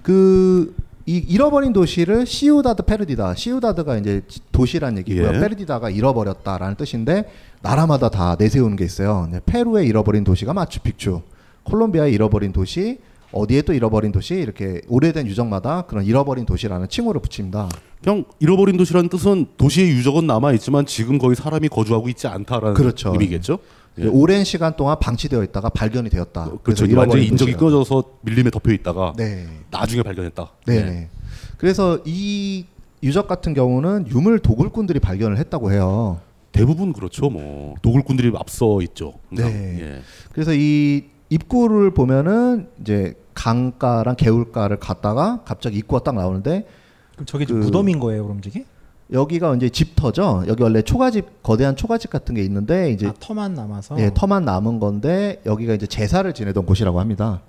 그 이 잃어버린 도시를 시우다드 페르디다. 시우다드가 이제 지- 도시란 얘기고요. 예. 페르디다가 잃어버렸다라는 뜻인데 나라마다 다 내세우는 게 있어요. 네, 페루의 잃어버린 도시가 마추픽추, 콜롬비아의 잃어버린 도시, 어디에 또 잃어버린 도시 이렇게 오래된 유적마다 그런 잃어버린 도시라는 칭호를 붙입니다. 그냥 잃어버린 도시라는 뜻은 도시의 유적은 남아 있지만 지금 거기 사람이 거주하고 있지 않다라는 그렇죠. 의미겠죠. 예. 오랜 시간 동안 방치되어 있다가 발견이 되었다. 그렇죠. 그래서 완전히 잃어버린 인적이. 끊어져서 밀림에 덮여 있다가 네. 나중에 발견했다. 네. 예. 그래서 이 유적 같은 경우는 유물 도굴꾼들이 발견을 했다고 해요. 대부분 그렇죠. 뭐 도굴꾼들이 앞서 있죠. 항상. 네. 예. 그래서 이 입구를 보면은 이제 강가랑 개울가를 갔다가 갑자기 입구가 딱 나오는데 그럼 저게 그- 무덤인 거예요, 그럼 저게? 여기가 이제 집터죠. 여기 원래 초가집 거대한 초가집 같은 게 있는데 이제 아, 터만 남아서. 예, 터만 남은 건데 여기가 이제 제사를 지내던 곳이라고 합니다.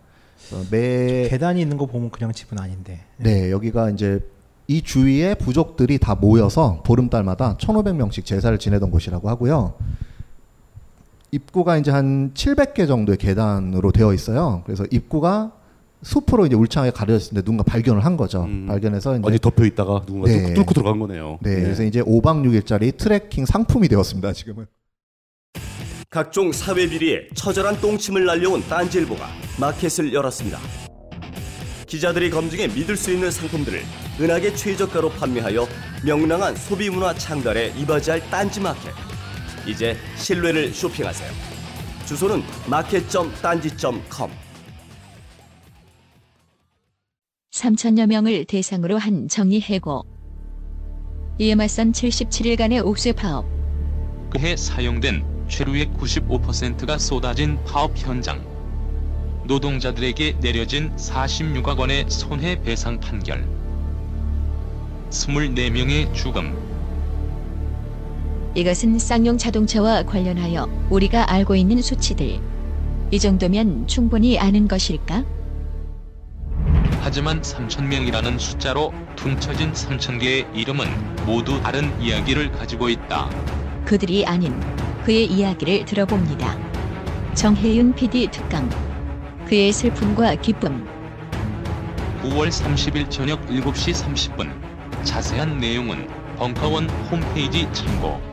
매 계단이 있는 거 보면 그냥 집은 아닌데. 네, 여기가 이제 이 주위에 부족들이 다 모여서 보름달마다 1,500명씩 제사를 지내던 곳이라고 하고요. 입구가 이제 한 700개 정도의 계단으로 되어 있어요. 그래서 입구가 숲으로 이제 울창하게 가려졌을 때 누군가 발견을 한 거죠. 발견해서 이제 어디 덮여 있다가 누군가 네. 뚫고, 들어간 거네요. 네, 예. 그래서 이제 5박 6일짜리 트레킹 상품이 되었습니다. 지금은. 각종 사회 비리에 처절한 똥침을 날려온 딴지일보가 마켓을 열었습니다. 기자들이 검증해 믿을 수 있는 상품들을 은하계 최저가로 판매하여 명랑한 소비 문화 창달에 이바지할 딴지 마켓. 이제 신뢰를 쇼핑하세요. 주소는 마켓.딴지.com. 3천여 명을 대상으로 한 정리 해고. 이에 맞선 77일간의 옥쇄 파업. 그해 사용된 최루의 95%가 쏟아진 파업 현장. 노동자들에게 내려진 46억 원의 손해배상 판결. 24명의 죽음. 이것은 쌍용 자동차와 관련하여 우리가 알고 있는 수치들. 이 정도면 충분히 아는 것일까? 하지만 3천명이라는 숫자로 퉁쳐진 3천개의 이름은 모두 다른 이야기를 가지고 있다. 그들이 아닌 그의 이야기를 들어봅니다. 정혜윤 PD 특강. 그의 슬픔과 기쁨. 9월 30일 저녁 7시 30분. 자세한 내용은 벙커원 홈페이지 참고.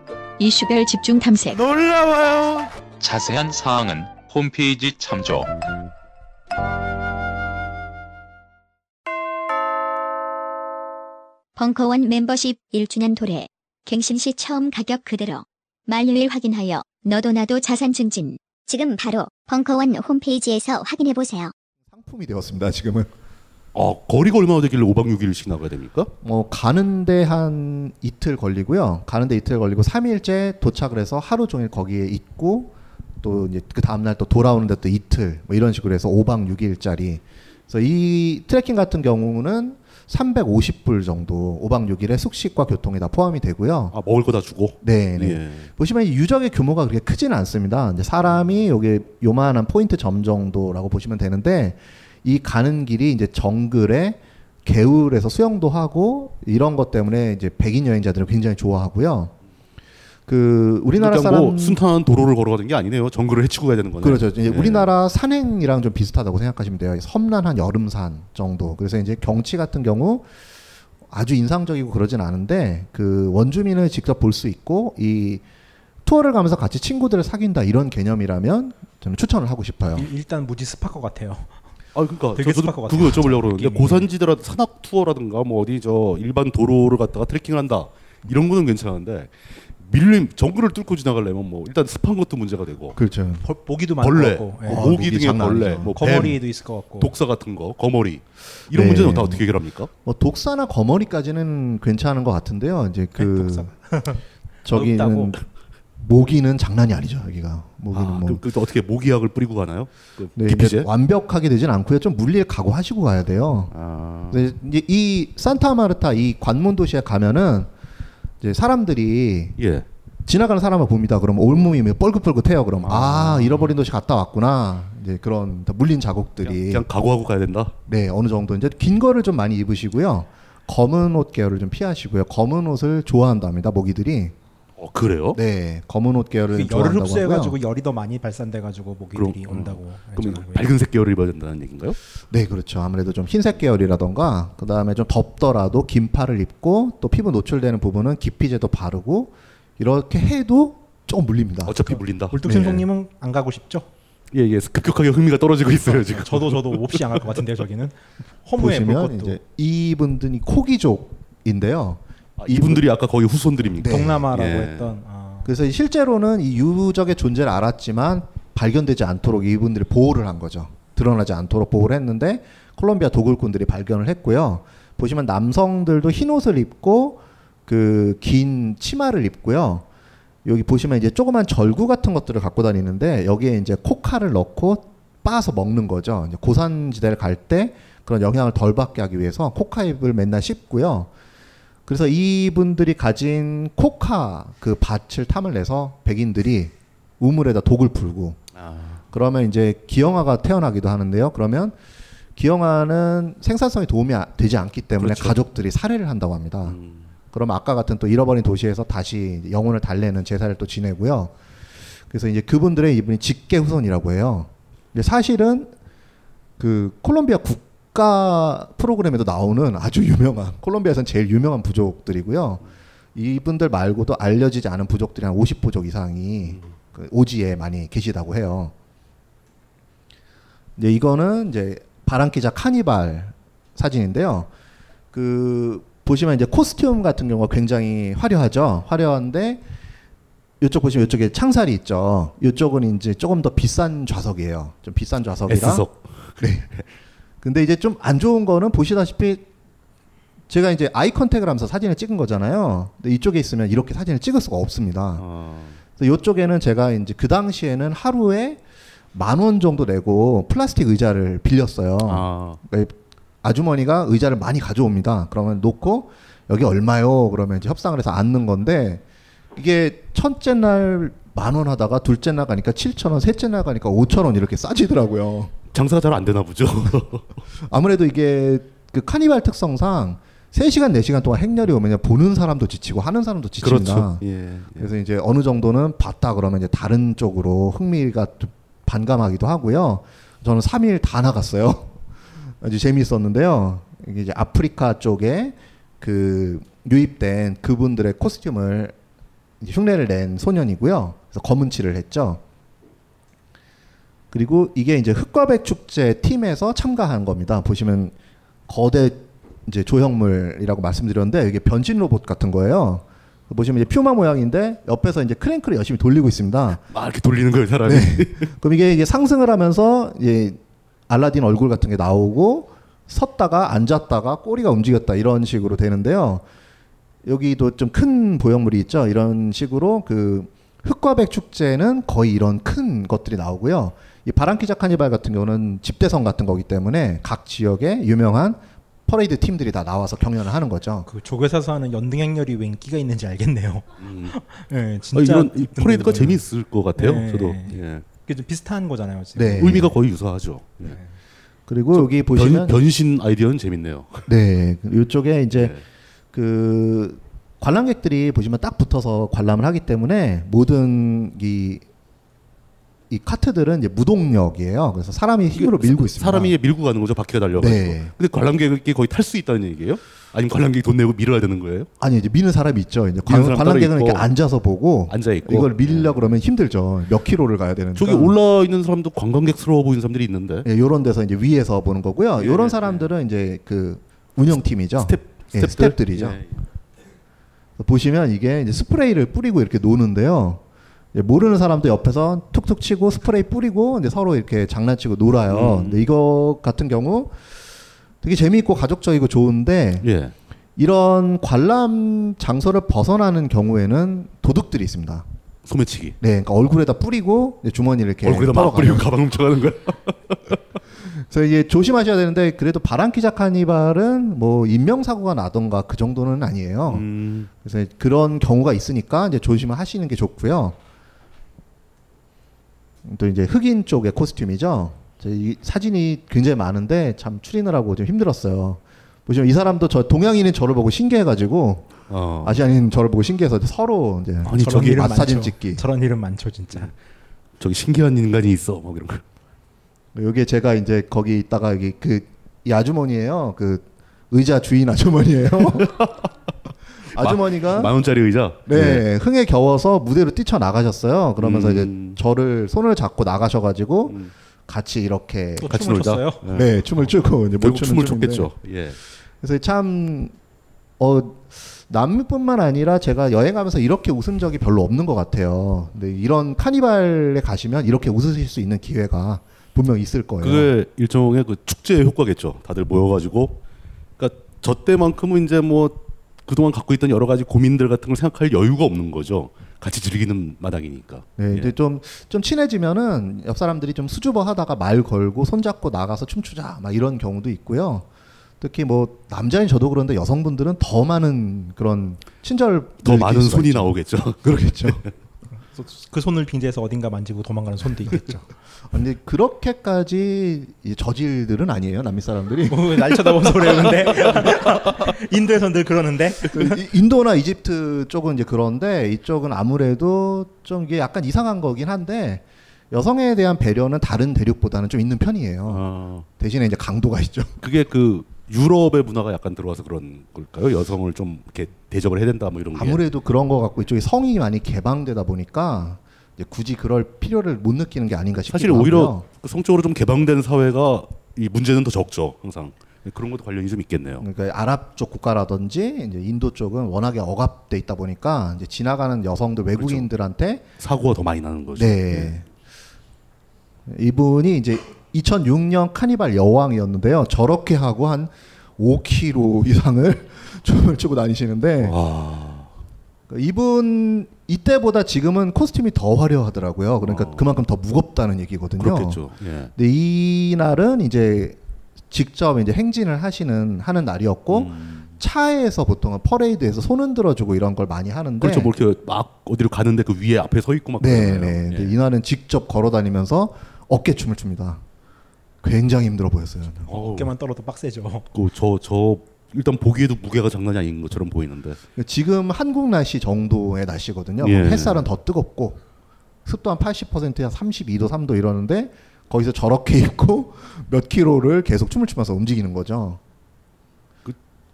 이슈별 집중 탐색. 놀라워요. 자세한 사항은 홈페이지 참조. 벙커원 멤버십 1주년 도래. 갱신 시 처음 가격 그대로. 만료일 확인하여 너도 나도 자산 증진. 지금 바로 벙커원 홈페이지에서 확인해 보세요. 상품이 되었습니다. 지금은. 어, 거리가 얼마나 되길래 5박 6일씩 나가야 됩니까? 뭐 가는데 한 이틀 걸리고요. 가는데 이틀 걸리고 3일째 도착을 해서 하루 종일 거기에 있고 또 이제 그 다음 날 또 돌아오는데 또 이틀 뭐 이런 식으로 해서 5박 6일짜리. 그래서 이 트레킹 같은 경우는 350불 정도 5박 6일에 숙식과 교통이 다 포함이 되고요. 아, 먹을 거 다 주고? 네, 네. 예. 보시면 이 유적의 규모가 그렇게 크지는 않습니다. 이제 사람이 여기 요만한 포인트 점 정도라고 보시면 되는데 이 가는 길이 이제 정글에 개울에서 수영도 하고 이런 것 때문에 이제 백인 여행자들은 굉장히 좋아하고요. 그 우리나라 그러니까 사람 뭐 순탄한 도로를 걸어가는 게 아니네요. 정글을 헤치고 가야 되는 거네. 그렇죠. 이제 예. 우리나라 산행이랑 좀 비슷하다고 생각하시면 돼요. 섬난한 여름산 정도. 그래서 이제 경치 같은 경우 아주 인상적이고 그러진 않은데 그 원주민을 직접 볼 수 있고 이 투어를 가면서 같이 친구들을 사귄다 이런 개념이라면 저는 추천을 하고 싶어요. 일- 일단 무지 습할 것 같아요. 아 그러니까 되게 저, 습할 것 그거 같아요. 여쭤보려고 그러는데. 고산지대라 산악 투어라든가 뭐 어디 저 일반 도로를 갖다가 트레킹을 한다 이런 거는 괜찮은데 밀림 정글을 뚫고 지나가려면 뭐 일단 습한 것도 문제가 되고 그렇죠. 벌- 모기도 많을 벌레, 것 같고, 예. 뭐 아, 모기 등의 벌레. 뭐 거머리도 뱀, 있을 것 같고. 독사 같은 거, 거머리 이런 네. 문제는 다 어떻게 해결합니까? 뭐 독사나 거머리까지는 괜찮은 것 같은데요. 이제 그 저기는 없다고? 모기는 장난이 아니죠. 여기가 모기는 아, 뭐 그, 그 어떻게 모기약을 뿌리고 가나요? 그 네, 이제? 완벽하게 되진 않고요. 좀 물릴 각오하시고 가야 돼요. 아. 근데 이제 이 산타마르타 이 관문 도시에 가면은 이제 사람들이 예. 지나가는 사람을 봅니다. 그럼 온몸이 뭐 뻘긋뻘긋해요. 그럼 아, 잃어버린 도시 갔다 왔구나. 이제 그런 다 물린 자국들이 그냥, 그냥 각오하고 가야 된다. 네 어느 정도 이제 긴 거를 좀 많이 입으시고요. 검은 옷 계열을 좀 피하시고요. 검은 옷을 좋아한답니다. 모기들이. 어 그래요? 네, 검은 옷 계열을 그 열을 흡수해가지고 하고요. 열이 더 많이 발산돼가지고 모기들이 온다고. 그럼 밝은색 계열을 입어야 된다는 얘기인가요? 네, 그렇죠. 아무래도 좀 흰색 계열이라던가 그 다음에 좀 덥더라도 긴팔을 입고 또 피부 노출되는 부분은 기피제도 바르고 이렇게 해도 조금 물립니다. 어차피 물린다. 울뚝신송님은 안 가고 싶죠? 예, 예. 급격하게 흥미가 떨어지고 있어요 지금. 저도 저도 몹시 안 갈 것 같은데요 저기는. 허무해 볼 보시면 것도. 이제 이분들이 코기족인데요. 아, 이분들이 아까 거의 후손들입니까? 동남아라고 예. 했던. 아. 그래서 실제로는 이 유적의 존재를 알았지만 발견되지 않도록 이분들이 보호를 한 거죠. 드러나지 않도록 보호를 했는데 콜롬비아 도굴꾼들이 발견을 했고요. 보시면 남성들도 흰 옷을 입고 그 긴 치마를 입고요. 여기 보시면 이제 조그만 절구 같은 것들을 갖고 다니는데 여기에 이제 코카를 넣고 빻아서 먹는 거죠. 이제 고산지대를 갈 때 그런 영향을 덜 받게 하기 위해서 코카잎을 맨날 씹고요. 그래서 이분들이 가진 코카 그 밭을 탐을 내서 백인들이 우물에다 독을 풀고 그러면 이제 기형아가 태어나기도 하는데요. 그러면 기형아는 생산성에 도움이 아- 되지 않기 때문에 그렇죠. 가족들이 살해를 한다고 합니다. 그럼 아까 같은 또 잃어버린 도시에서 다시 영혼을 달래는 제사를 또 지내고요. 그래서 이제 그분들의 이분이 직계 후손이라고 해요. 근데 사실은 그 콜롬비아 국 가 프로그램에도 나오는 아주 유명한 콜롬비아에서는 제일 유명한 부족들이고요. 이분들 말고도 알려지지 않은 부족들이 한 50부족 이상이 그 오지에 많이 계시다고 해요. 이제 이거는 이제 바람기자 카니발 사진인데요. 그 보시면 이제 코스튬 같은 경우가 굉장히 화려하죠. 화려한데 이쪽 보시면 이쪽에 창살이 있죠. 이쪽은 이제 조금 더 비싼 좌석이에요. 좀 비싼 좌석이라. S석. 네. 근데 이제 좀 안 좋은 거는 보시다시피 제가 이제 아이 컨택을 하면서 사진을 찍은 거잖아요. 근데 이쪽에 있으면 이렇게 사진을 찍을 수가 없습니다. 그래서 이쪽에는 제가 이제 그 당시에는 하루에 만 원 정도 내고 플라스틱 의자를 빌렸어요. 그러니까 아주머니가 의자를 많이 가져옵니다. 그러면 놓고 여기 얼마요? 그러면 이제 협상을 해서 앉는 건데 이게 첫째 날 만 원 하다가 둘째 날 가니까 7천 원, 셋째 날 가니까 5천 원 이렇게 싸지더라고요. 장사가 잘 안 되나 보죠. 아무래도 이게 그 카니발 특성상 3시간, 4시간 동안 행렬이 오면 보는 사람도 지치고 하는 사람도 지칩니다. 그렇죠. 예, 예. 그래서 이제 어느 정도는 봤다 그러면 이제 다른 쪽으로 흥미가 좀 반감하기도 하고요. 저는 3일 다 나갔어요. 아주 재미있었는데요. 이게 이제 아프리카 쪽에 그 유입된 그분들의 코스튬을 흉내를 낸 소년이고요. 그래서 검은 칠을 했죠. 그리고 이게 이제 흑과백 축제 팀에서 참가한 겁니다. 보시면 거대 이제 조형물이라고 말씀드렸는데 이게 변신 로봇 같은 거예요. 보시면 이제 퓨마 모양인데 옆에서 이제 크랭크를 열심히 돌리고 있습니다. 막 이렇게 돌리는 거예요, 사람이. 네. 그럼 이게, 이게 상승을 하면서 이제 알라딘 얼굴 같은 게 나오고 섰다가 앉았다가 꼬리가 움직였다 이런 식으로 되는데요. 여기도 좀 큰 보형물이 있죠. 이런 식으로 그 흑과백 축제는 거의 이런 큰 것들이 나오고요. 이 바랑키야 카니발 같은 경우는 집대성 같은 거기 때문에 각 지역에 유명한 퍼레이드 팀들이 다 나와서 경연을 하는 거죠. 그 조계사서 하는 연등 행렬이 왜 인기가 있는지 알겠네요. 네, 아, 진짜 이런 이 있던 퍼레이드가. 재미있을 것 같아요. 네. 저도. 예. 그게 좀 비슷한 거잖아요. 지금. 네. 의미가 거의 유사하죠. 예. 그리고 여기 보시면 변, 변신 아이디어는 재밌네요. 네, 이쪽에 이제 그 관람객들이 보시면 딱 붙어서 관람을 하기 때문에 모든 이, 이 카트들은 이제 무동력이에요. 그래서 사람이 힘으로 밀고 있습니다. 사람이 밀고 가는 거죠. 바퀴가 달려가지고. 네. 근데 관람객이 거의 탈 수 있다는 얘기예요? 아니면 관람객이 돈 내고 밀어야 되는 거예요? 아니 이제 미는 사람이 있죠. 이제 관, 사람 관람객은 이렇게. 앉아서 보고 앉아 있고. 이걸 밀려 그러면 힘들죠. 몇 킬로를 가야 되는데. 저기 올라 있는 사람도 관광객스러워 보이는 사람들이 있는데. 예, 요런 데서 이제 위에서 보는 거고요. 예, 요런 예, 사람들은 이제 그 운영팀이죠. 스태프, 예, 스태프들? 스태프들이죠. 예, 보시면 이게 이제 스프레이를 뿌리고 이렇게 노는데요. 이제 모르는 사람도 옆에서 툭툭 치고 스프레이 뿌리고 이제 서로 이렇게 장난치고 놀아요. 음. 근데 이거 같은 경우 되게 재미있고 가족적이고 좋은데 예. 이런 관람 장소를 벗어나는 경우에는 도둑들이 있습니다. 소매치기. 네, 그러니까 얼굴에다 뿌리고 이제 주머니를 이렇게 얼굴에다 막 뿌리고 가방 훔쳐가는 거야. 그래서 이게 조심하셔야 되는데 그래도 바람기자 카니발은 뭐 인명사고가 나던가 그 정도는 아니에요. 음. 그래서 그런 경우가 있으니까 이제 조심을 하시는 게 좋고요. 또 이제 흑인 쪽의 코스튬이죠. 이 사진이 굉장히 많은데 참 추리느라고 좀 힘들었어요. 보시면 이 사람도 저 동양인인 저를 보고 신기해가지고 아시아인 저를 보고 신기해서 서로 이제 어. 아니, 저기. 사진 찍기. 저런 일은 많죠 진짜. 저기 신기한 인간이 있어. 뭐 이런 거. 여기에 제가 이제 거기 있다가 여기 그 이 아주머니예요. 그 의자 주인 아주머니예요. 아주머니가 만 원짜리 의자. 네, 흥에 겨워서 무대로 뛰쳐 나가셨어요. 그러면서 이제 저를 손을 잡고 나가셔가지고 같이 이렇게 또 같이 춤을 놀자? 췄어요? 네, 춤을 추고 이제 못 춤을 춤인데. 췄겠죠. 예. 그래서 참 어. 남미뿐만 아니라 제가 여행하면서 이렇게 웃은 적이 별로 없는 것 같아요. 근데 이런 카니발에 가시면 이렇게 웃으실 수 있는 기회가 분명 있을 거예요. 그게 일종의 그 축제의 효과겠죠. 다들 모여가지고. 그러니까 저 때만큼은 이제 뭐 그동안 갖고 있던 여러 가지 고민들 같은 걸 생각할 여유가 없는 거죠. 같이 즐기는 마당이니까. 네, 이제 좀, 좀 친해지면은 옆 사람들이 좀 수줍어 하다가 말 걸고 손잡고 나가서 춤추자 막 이런 경우도 있고요. 특히 뭐 남자인 저도 그런데 여성분들은 더 많은 그런 친절 더 많은 손이 나오겠죠. 그러겠죠. 그 손을 빙자해서 어딘가 만지고 도망가는 손도 있겠죠. 근데 그렇게까지 이 저질들은 아니에요 남미 사람들이. 뭐, 날 쳐다보면서 그러는데 인도에서 늘 그러는데 이- 인도나 이집트 쪽은 이제 그런데 이쪽은 아무래도 좀 이게 약간 이상한 거긴 한데 여성에 대한 배려는 다른 대륙보다는 좀 있는 편이에요. 대신에 이제 강도가 있죠. 그게 그 유럽의 문화가 약간 들어와서 그런 걸까요? 여성을 좀 이렇게 대접을 해야 된다 뭐 이런 게. 아무래도 그런 거 같고 이쪽에 성이 많이 개방되다 보니까 이제 굳이 그럴 필요를 못 느끼는 게 아닌가 싶기도 사실 오히려 하고요. 그 성적으로 좀 개방된 사회가 이 문제는 더 적죠 항상 그런 것도 관련이 좀 있겠네요. 그러니까 아랍 쪽 국가라든지 이제 인도 쪽은 워낙에 억압돼 있다 보니까 이제 지나가는 여성들 외국인들한테 사고가 더 많이 나는 거죠. 네. 이분이 이제 2006년 카니발 여왕이었는데요. 저렇게 하고 한 5kg 이상을 춤을 추고 다니시는데 그 이분 이때보다 지금은 코스튬이 더 화려하더라고요. 그러니까 그만큼 더 무겁다는 얘기거든요. 그렇겠죠. 예. 근데 이 날은 이제 직접 이제 행진을 하시는 하는 날이었고 음. 차에서 보통은 퍼레이드에서 손 흔들어주고 이런 걸 많이 하는데 그렇죠. 뭐 이렇게 막 어디로 가는데 그 위에 앞에 서 있고 막 네, 그러잖아요. 네. 예. 이날은 직접 걸어다니면서 어깨춤을 춥니다. 굉장히 힘들어 보였어요. 어깨만 떨어도 빡세죠. 그저저 저 일단 보기에도 무게가 장난이 아닌 것처럼 보이는데. 지금 한국 날씨 정도의 날씨거든요. 예. 햇살은 더 뜨겁고 습도 한 80%야 32도 3도 이러는데 거기서 저렇게 입고 몇 킬로를 계속 춤을 추면서 움직이는 거죠.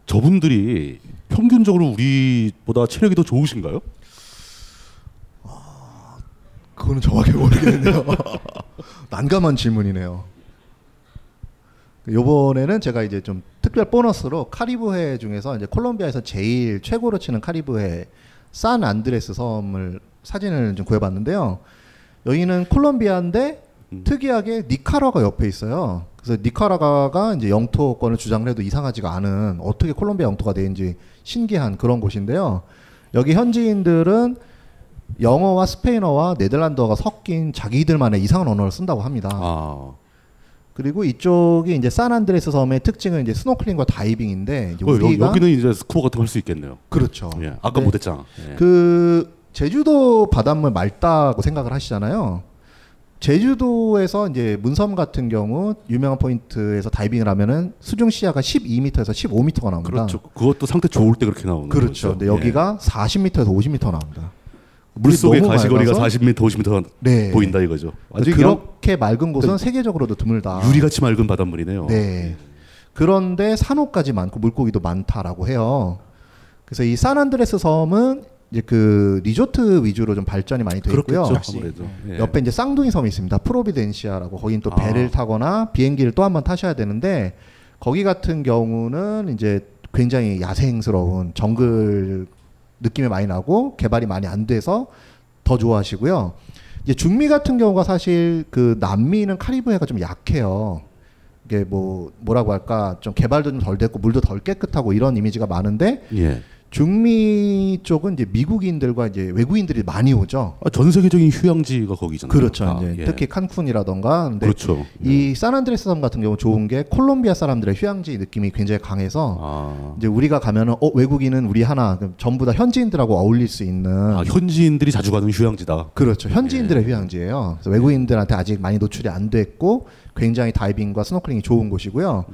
저분들이 평균적으로 우리보다 체력이 더 좋으신가요? 그거는 정확히 모르겠네요. 난감한 질문이네요. 요번에는 제가 이제 좀 특별 보너스로 카리브해 중에서 이제 콜롬비아에서 제일 최고로 치는 카리브해 산 안드레스 섬을 사진을 좀 구해봤는데요. 여기는 콜롬비아인데 특이하게 니카라과 옆에 있어요. 그래서 니카라과가 이제 영토권을 주장을 해도 이상하지가 않은 어떻게 콜롬비아 영토가 되는지 신기한 그런 곳인데요. 여기 현지인들은 영어와 스페인어와 네덜란드어가 섞인 자기들만의 이상한 언어를 쓴다고 합니다. 아. 그리고 이쪽이 이제 산안드레스 섬의 특징은 이제 스노클링과 다이빙인데 어, 여, 우리가 여기는 이제 스쿠버 같은 거 할 수 있겠네요. 그렇죠. 예. 아까 네. 못했잖아. 예. 그 제주도 바닷물 맑다고 생각을 하시잖아요. 제주도에서 이제 문섬 같은 경우 유명한 포인트에서 다이빙을 하면은 수중 시야가 12m에서 15m가 나옵니다. 그렇죠. 그것도 상태 좋을 때 그렇게 나오는 그렇죠. 거죠. 근데 여기가 40m에서 50m 나옵니다. 물 속의 너무 가시거리가 맑아서 40m, 50m 네. 보인다 이거죠. 그냥 그렇게 맑은 곳은 그러니까 세계적으로도 드물다. 유리같이 맑은 바닷물이네요. 네. 그런데 산호까지 많고 물고기도 많다라고 해요. 그래서 이 산안드레스 섬은 이제 그 리조트 위주로 좀 발전이 많이 되어 있고요. 아무래도. 예. 옆에 이제 쌍둥이 섬이 있습니다. 프로비덴시아라고 거긴 또 배를 아. 타거나 비행기를 또 한 번 타셔야 되는데 거기 같은 경우는 이제 굉장히 야생스러운 정글 느낌이 많이 나고 개발이 많이 안 돼서 더 좋아하시고요. 이제 중미 같은 경우가 사실 그 남미는 카리브해가 좀 약해요. 이게 뭐 뭐라고 할까 좀 개발도 좀 덜 됐고 물도 덜 깨끗하고 이런 이미지가 많은데 예. 중미 쪽은 이제 미국인들과 이제 외국인들이 많이 오죠. 아, 전 세계적인 휴양지가 거기잖아요. 그렇죠. 아, 이제 예. 특히 칸쿤이라던가. 근데 그렇죠. 이 산안드레스 섬 같은 경우 좋은 게 콜롬비아 사람들의 휴양지 느낌이 굉장히 강해서 아. 이제 우리가 가면은 어 외국인은 우리 하나 전부 다 현지인들하고 어울릴 수 있는 아, 현지인들이 자주 가는 휴양지다. 그렇죠. 현지인들의 휴양지예요. 그래서 외국인들한테 아직 많이 노출이 안 됐고 굉장히 다이빙과 스노클링이 좋은 곳이고요.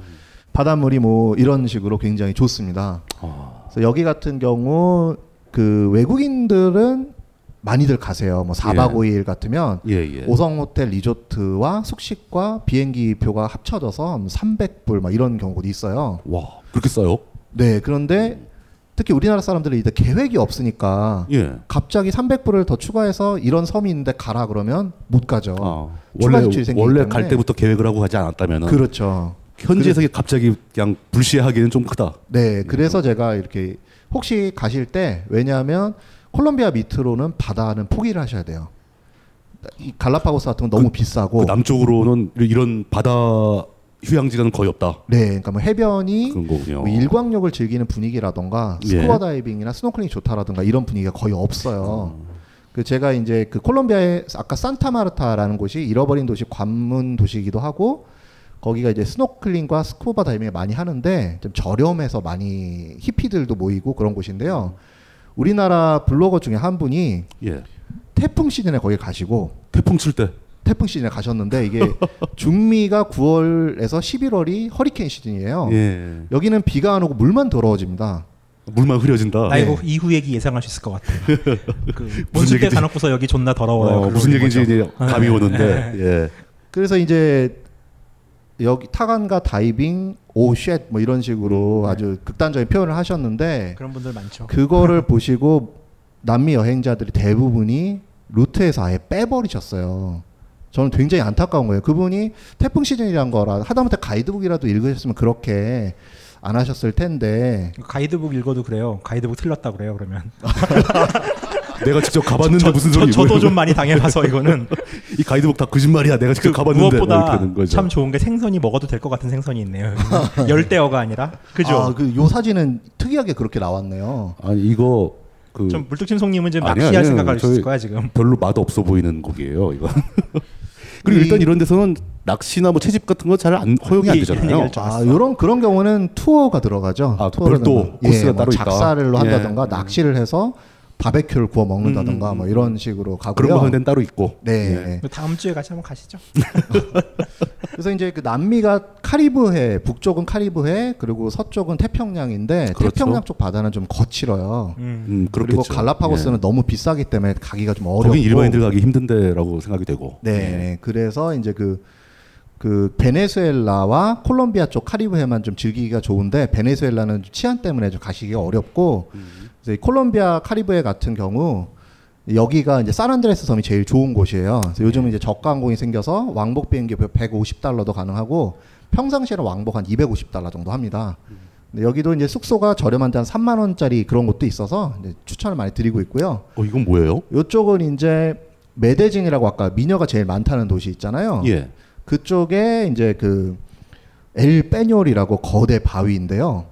바닷물이 뭐 이런 식으로 굉장히 좋습니다. 아. 여기 같은 경우 그 외국인들은 많이들 가세요. 뭐 4박 예. 5일 같으면 예, 예. 5성 호텔 리조트와 숙식과 비행기 표가 합쳐져서 300불 막 이런 경우도 있어요. 와, 그렇게 싸요? 네, 그런데 특히 우리나라 사람들은 이제 계획이 없으니까 예. 갑자기 300불을 더 추가해서 이런 섬이 있는데 가라 그러면 못 가죠. 아, 원래 원래. 갈 때부터 계획을 하고 가지 않았다면은 그렇죠. 현지에서 갑자기 그냥 불시하기는 좀 크다. 네, 그래서 제가 이렇게 혹시 가실 때 왜냐하면 콜롬비아 밑으로는 바다는 포기를 하셔야 돼요. 이 갈라파고스 같은 건 너무 비싸고 그 남쪽으로는 이런 바다 휴양지는 거의 없다. 네, 그러니까 뭐 해변이. 뭐 일광욕을 즐기는 분위기라던가 예. 스쿠버 다이빙이나 스노클링이 좋다라든가 이런 분위기가 거의 없어요. 그 제가 이제 그 콜롬비아의 아까 산타마르타라는 곳이 잃어버린 도시 관문 도시이기도 하고 거기가 이제 스노클링과 스쿠버 다이빙을 많이 하는데 좀 저렴해서 많이 히피들도 모이고 그런 곳인데요. 우리나라 블로거 중에 한 분이 예. 태풍 시즌에 거기 가시고 태풍 칠 때 태풍 시즌에 가셨는데 이게 중미가 9월에서 11월이 허리케인 시즌이에요. 예. 여기는 비가 안 오고 물만 더러워집니다. 물만 흐려진다. 나 이거 이후 얘기 예상할 수 있을 것 같아. 그 무슨 때 얘기인지- 가놓고서 여기 존나 더러워요. 어, 무슨 얘기인지. 이제 감이 오는데, 네. 예. 그래서 이제 여기 타간과 다이빙, 오쉣 뭐 이런 식으로 아주 극단적인 표현을 하셨는데 그런 분들 많죠. 그거를 보시고 남미 여행자들이 대부분이 루트에서 아예 빼버리셨어요. 저는 굉장히 안타까운 거예요. 그분이 태풍 시즌이란 거라 하다못해 가이드북이라도 읽으셨으면 그렇게 안 하셨을 텐데 가이드북 읽어도 그래요. 가이드북 틀렸다 그래요. 그러면 내가 직접 가봤는데 저- 무슨 저- 소리? 저도 좀 많이 당해봐서 이거는 이 가이드북 다 거짓말이야. 내가 직접 가봤는데 뭐 무엇보다 거죠. 참 좋은 게 생선이 먹어도 될 것 같은 생선이 있네요. 열대어가 아니라 그죠? 아, 그 요 사진은 특이하게 그렇게 나왔네요. 아니 이거 그 좀 물뚝심송님은 지금 낚시할. 생각할 수 있을 거야 지금. 별로 맛 없어 보이는 곡이에요. 이거. 그리고 이- 일단 이런 데서는 낚시나 뭐 채집 같은 거 잘 안 허용이 안 되잖아요. 아, 요런 그런 경우는 투어가 들어가죠. 아, 투어를 별도 하면. 코스가 뭐 따로 있다. 작사를 예. 한다던가 낚시를 해서 바베큐를 구워 먹는다던가 음, 음, 뭐 이런 식으로 가고요. 그런 거 하는 데는 따로 있고. 네. 그 다음 주에 같이 한번 가시죠. 그래서 이제 그 남미가 카리브해, 북쪽은 카리브해, 그리고 서쪽은 태평양인데 그렇죠. 태평양 쪽 바다는 좀 거칠어요. 음, 그리고 그렇겠죠. 갈라파고스는 예. 너무 비싸기 때문에 가기가 좀 어렵고. 거긴 일반인들 가기 힘든데라고 생각이 되고. 네. 그래서 이제 그, 그 베네수엘라와 콜롬비아 쪽 카리브해만 좀 즐기기가 좋은데 베네수엘라는 좀 치안 때문에 좀 가시기가 어렵고 그래서 이 콜롬비아 카리브해 같은 경우 여기가 이제 산안드레스 섬이 제일 좋은 곳이에요. 그래서 요즘은 이제 저가 항공이 생겨서 왕복 비행기 150달러도 가능하고 평상시에는 왕복 한 250달러 정도 합니다. 근데 여기도 이제 숙소가 저렴한데 한 3만 원짜리 그런 곳도 있어서 추천을 많이 드리고 있고요. 어 이건 뭐예요? 이쪽은 이제 메데진이라고 아까 미녀가 제일 많다는 도시 있잖아요. 예. 그쪽에 이제 그 엘페뇨리라고 거대 바위인데요.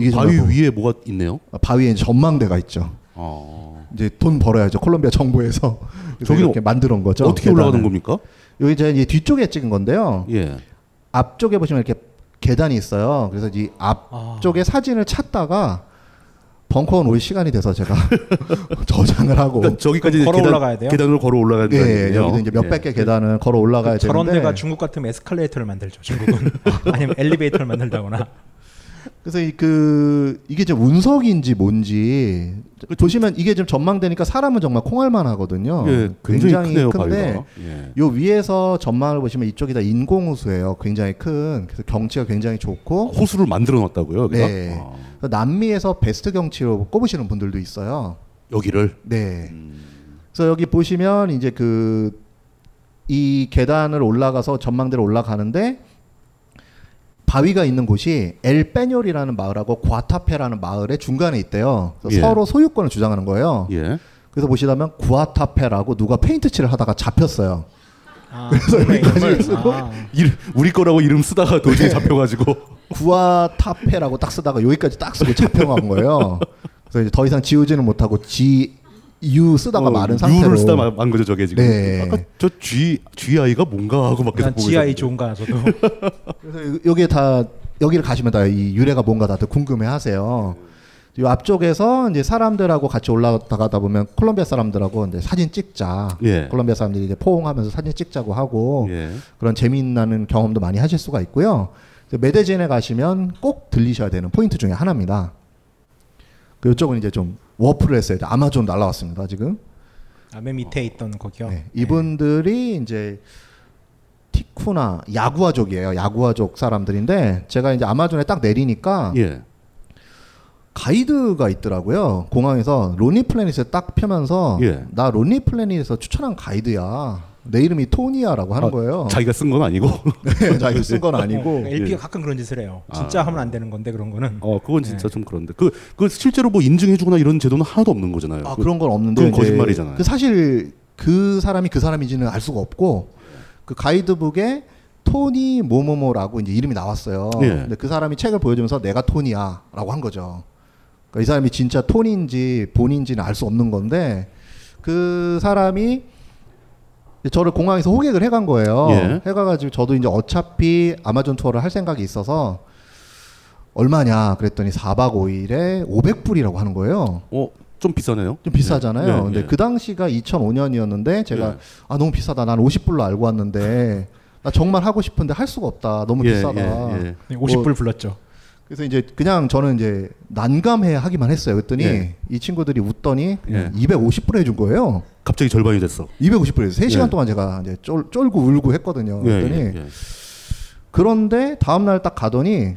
이게 바위 정말 뭐- 위에 뭐가 있네요? 바위에 이제 전망대가 있죠. 어. 이제 돈 벌어야죠. 콜롬비아 정부에서 저기는 이렇게 만들어 온 거죠. 어떻게 계단을. 올라가는 겁니까? 여기 이제 이 뒤쪽에 찍은 건데요. 예. 앞쪽에 보시면 이렇게 계단이 있어요. 그래서 이 앞쪽에 사진을 찾다가 벙커원 올 시간이 돼서 제가 저장을 하고 그러니까 저기까지 걸어 계단, 올라가야 돼요? 계단을 걸어 올라가야 예, 되는 여기도 이제 몇백 개 계단을 걸어 올라가야 그 저런 되는데 데가 중국 같으면 에스컬레이터를 만들죠. 중국은 아니면 엘리베이터를 만들다거나. 그래서 이 그 이게 좀 운석인지 뭔지 보시면 이게 좀 전망되니까 사람은 정말 콩알만 하거든요. 예, 굉장히 크네요, 큰데 바위가. 예. 요 위에서 전망을 보시면 이쪽이 다 인공호수예요. 굉장히 큰. 그래서 경치가 굉장히 좋고 호수를 만들어 놨다고요, 여기가? 네. 아. 남미에서 베스트 경치로 꼽으시는 분들도 있어요. 여기를 네. 그래서 여기 보시면 이제 그 이 계단을 올라가서 전망대로 올라가는데 바위가 있는 곳이 엘페뇨리라는 마을하고 과타페라는 마을의 중간에 있대요. 예. 서로 소유권을 주장하는 거예요. 예. 그래서 보시다면 구아타페라고 누가 페인트 칠을 하다가 잡혔어요. 아, 그래서 여기까지 쓰고 일, 우리 거라고 이름 쓰다가 도저히 잡혀가지고 구아타페라고 딱 쓰다가 여기까지 딱 쓰고 잡혀간 거예요. 그래서 이제 더 이상 지우지는 못하고 G U 쓰다가 어, 마른 상태로 U를 쓰다 마- 만 거죠 저게 지금. 네. 아까 저 G GI가 뭔가 하고 막 계속 난 보고 GI. 좋은가 저도. 그래서 여기에 다 여기를 가시면 다 이 유래가 뭔가 다들 궁금해하세요. 이 앞쪽에서 이제 사람들하고 같이 올라가다 보면 콜롬비아 사람들하고 이제 사진 찍자. 예. 콜롬비아 사람들이 이제 포옹하면서 사진 찍자고 하고 예. 그런 재미있는 경험도 많이 하실 수가 있고요. 메데진에 가시면 꼭 들리셔야 되는 포인트 중에 하나입니다. 그 이쪽은 이제 좀 warp를 했어요. 아마존 날라왔습니다 지금. 아, 맨 밑에 있던 거기요. 네, 이분들이 이제 티쿠나 야구아족이에요. 야구아족 사람들인데 제가 이제 아마존에 딱 내리니까 예. 가이드가 있더라고요. 공항에서 Lonely Planet에 딱 펴면서 예. 나 Lonely Planet에서 추천한 가이드야. 내 이름이 토니야라고 하는 아, 거예요. 자기가 쓴 건 아니고. 네, 자기가 쓴 건 아니고. LP가 가끔 그런 짓을 해요. 진짜 아. 하면 안 되는 건데 그런 거는. 어, 그건 진짜 좀 그런데 그, 그 실제로 뭐 인증해주거나 이런 제도는 하나도 없는 거잖아요. 아 그- 그런 건 없는데 그건 거짓말이잖아요. 그 사실 그 사람이 그 사람인지는 알 수가 없고 그 가이드북에 토니 모모모라고 이제 이름이 나왔어요. 예. 근데 그 사람이 책을 보여주면서 내가 토니야라고 한 거죠. 그러니까 이 사람이 진짜 톤인지 본인지는 알 수 없는 건데 그 사람이 저를 공항에서 호객을 해간 거예요. 예. 해가가지고 저도 이제 어차피 아마존 투어를 할 생각이 있어서 얼마냐 그랬더니 4박 5일에 500불이라고 하는 거예요. 어, 좀 비싸네요. 좀 비싸잖아요. 예, 예, 근데 예. 그 당시가 2005년이었는데 제가 예. 아 너무 비싸다. 난 50불로 알고 왔는데 나 정말 하고 싶은데 할 수가 없다. 너무 예, 비싸다. 예, 예. 50불 불렀죠. 그래서 이제 그냥 저는 이제 난감해 하기만 했어요. 그랬더니 예. 이 친구들이 웃더니 예. 250불 해준 거예요. 갑자기 절반이 됐어. 250불에서 3시간 예. 동안 제가 이제 쫄, 쫄고 울고 했거든요. 예, 그랬더니 예, 예. 그런데 다음날 딱 가더니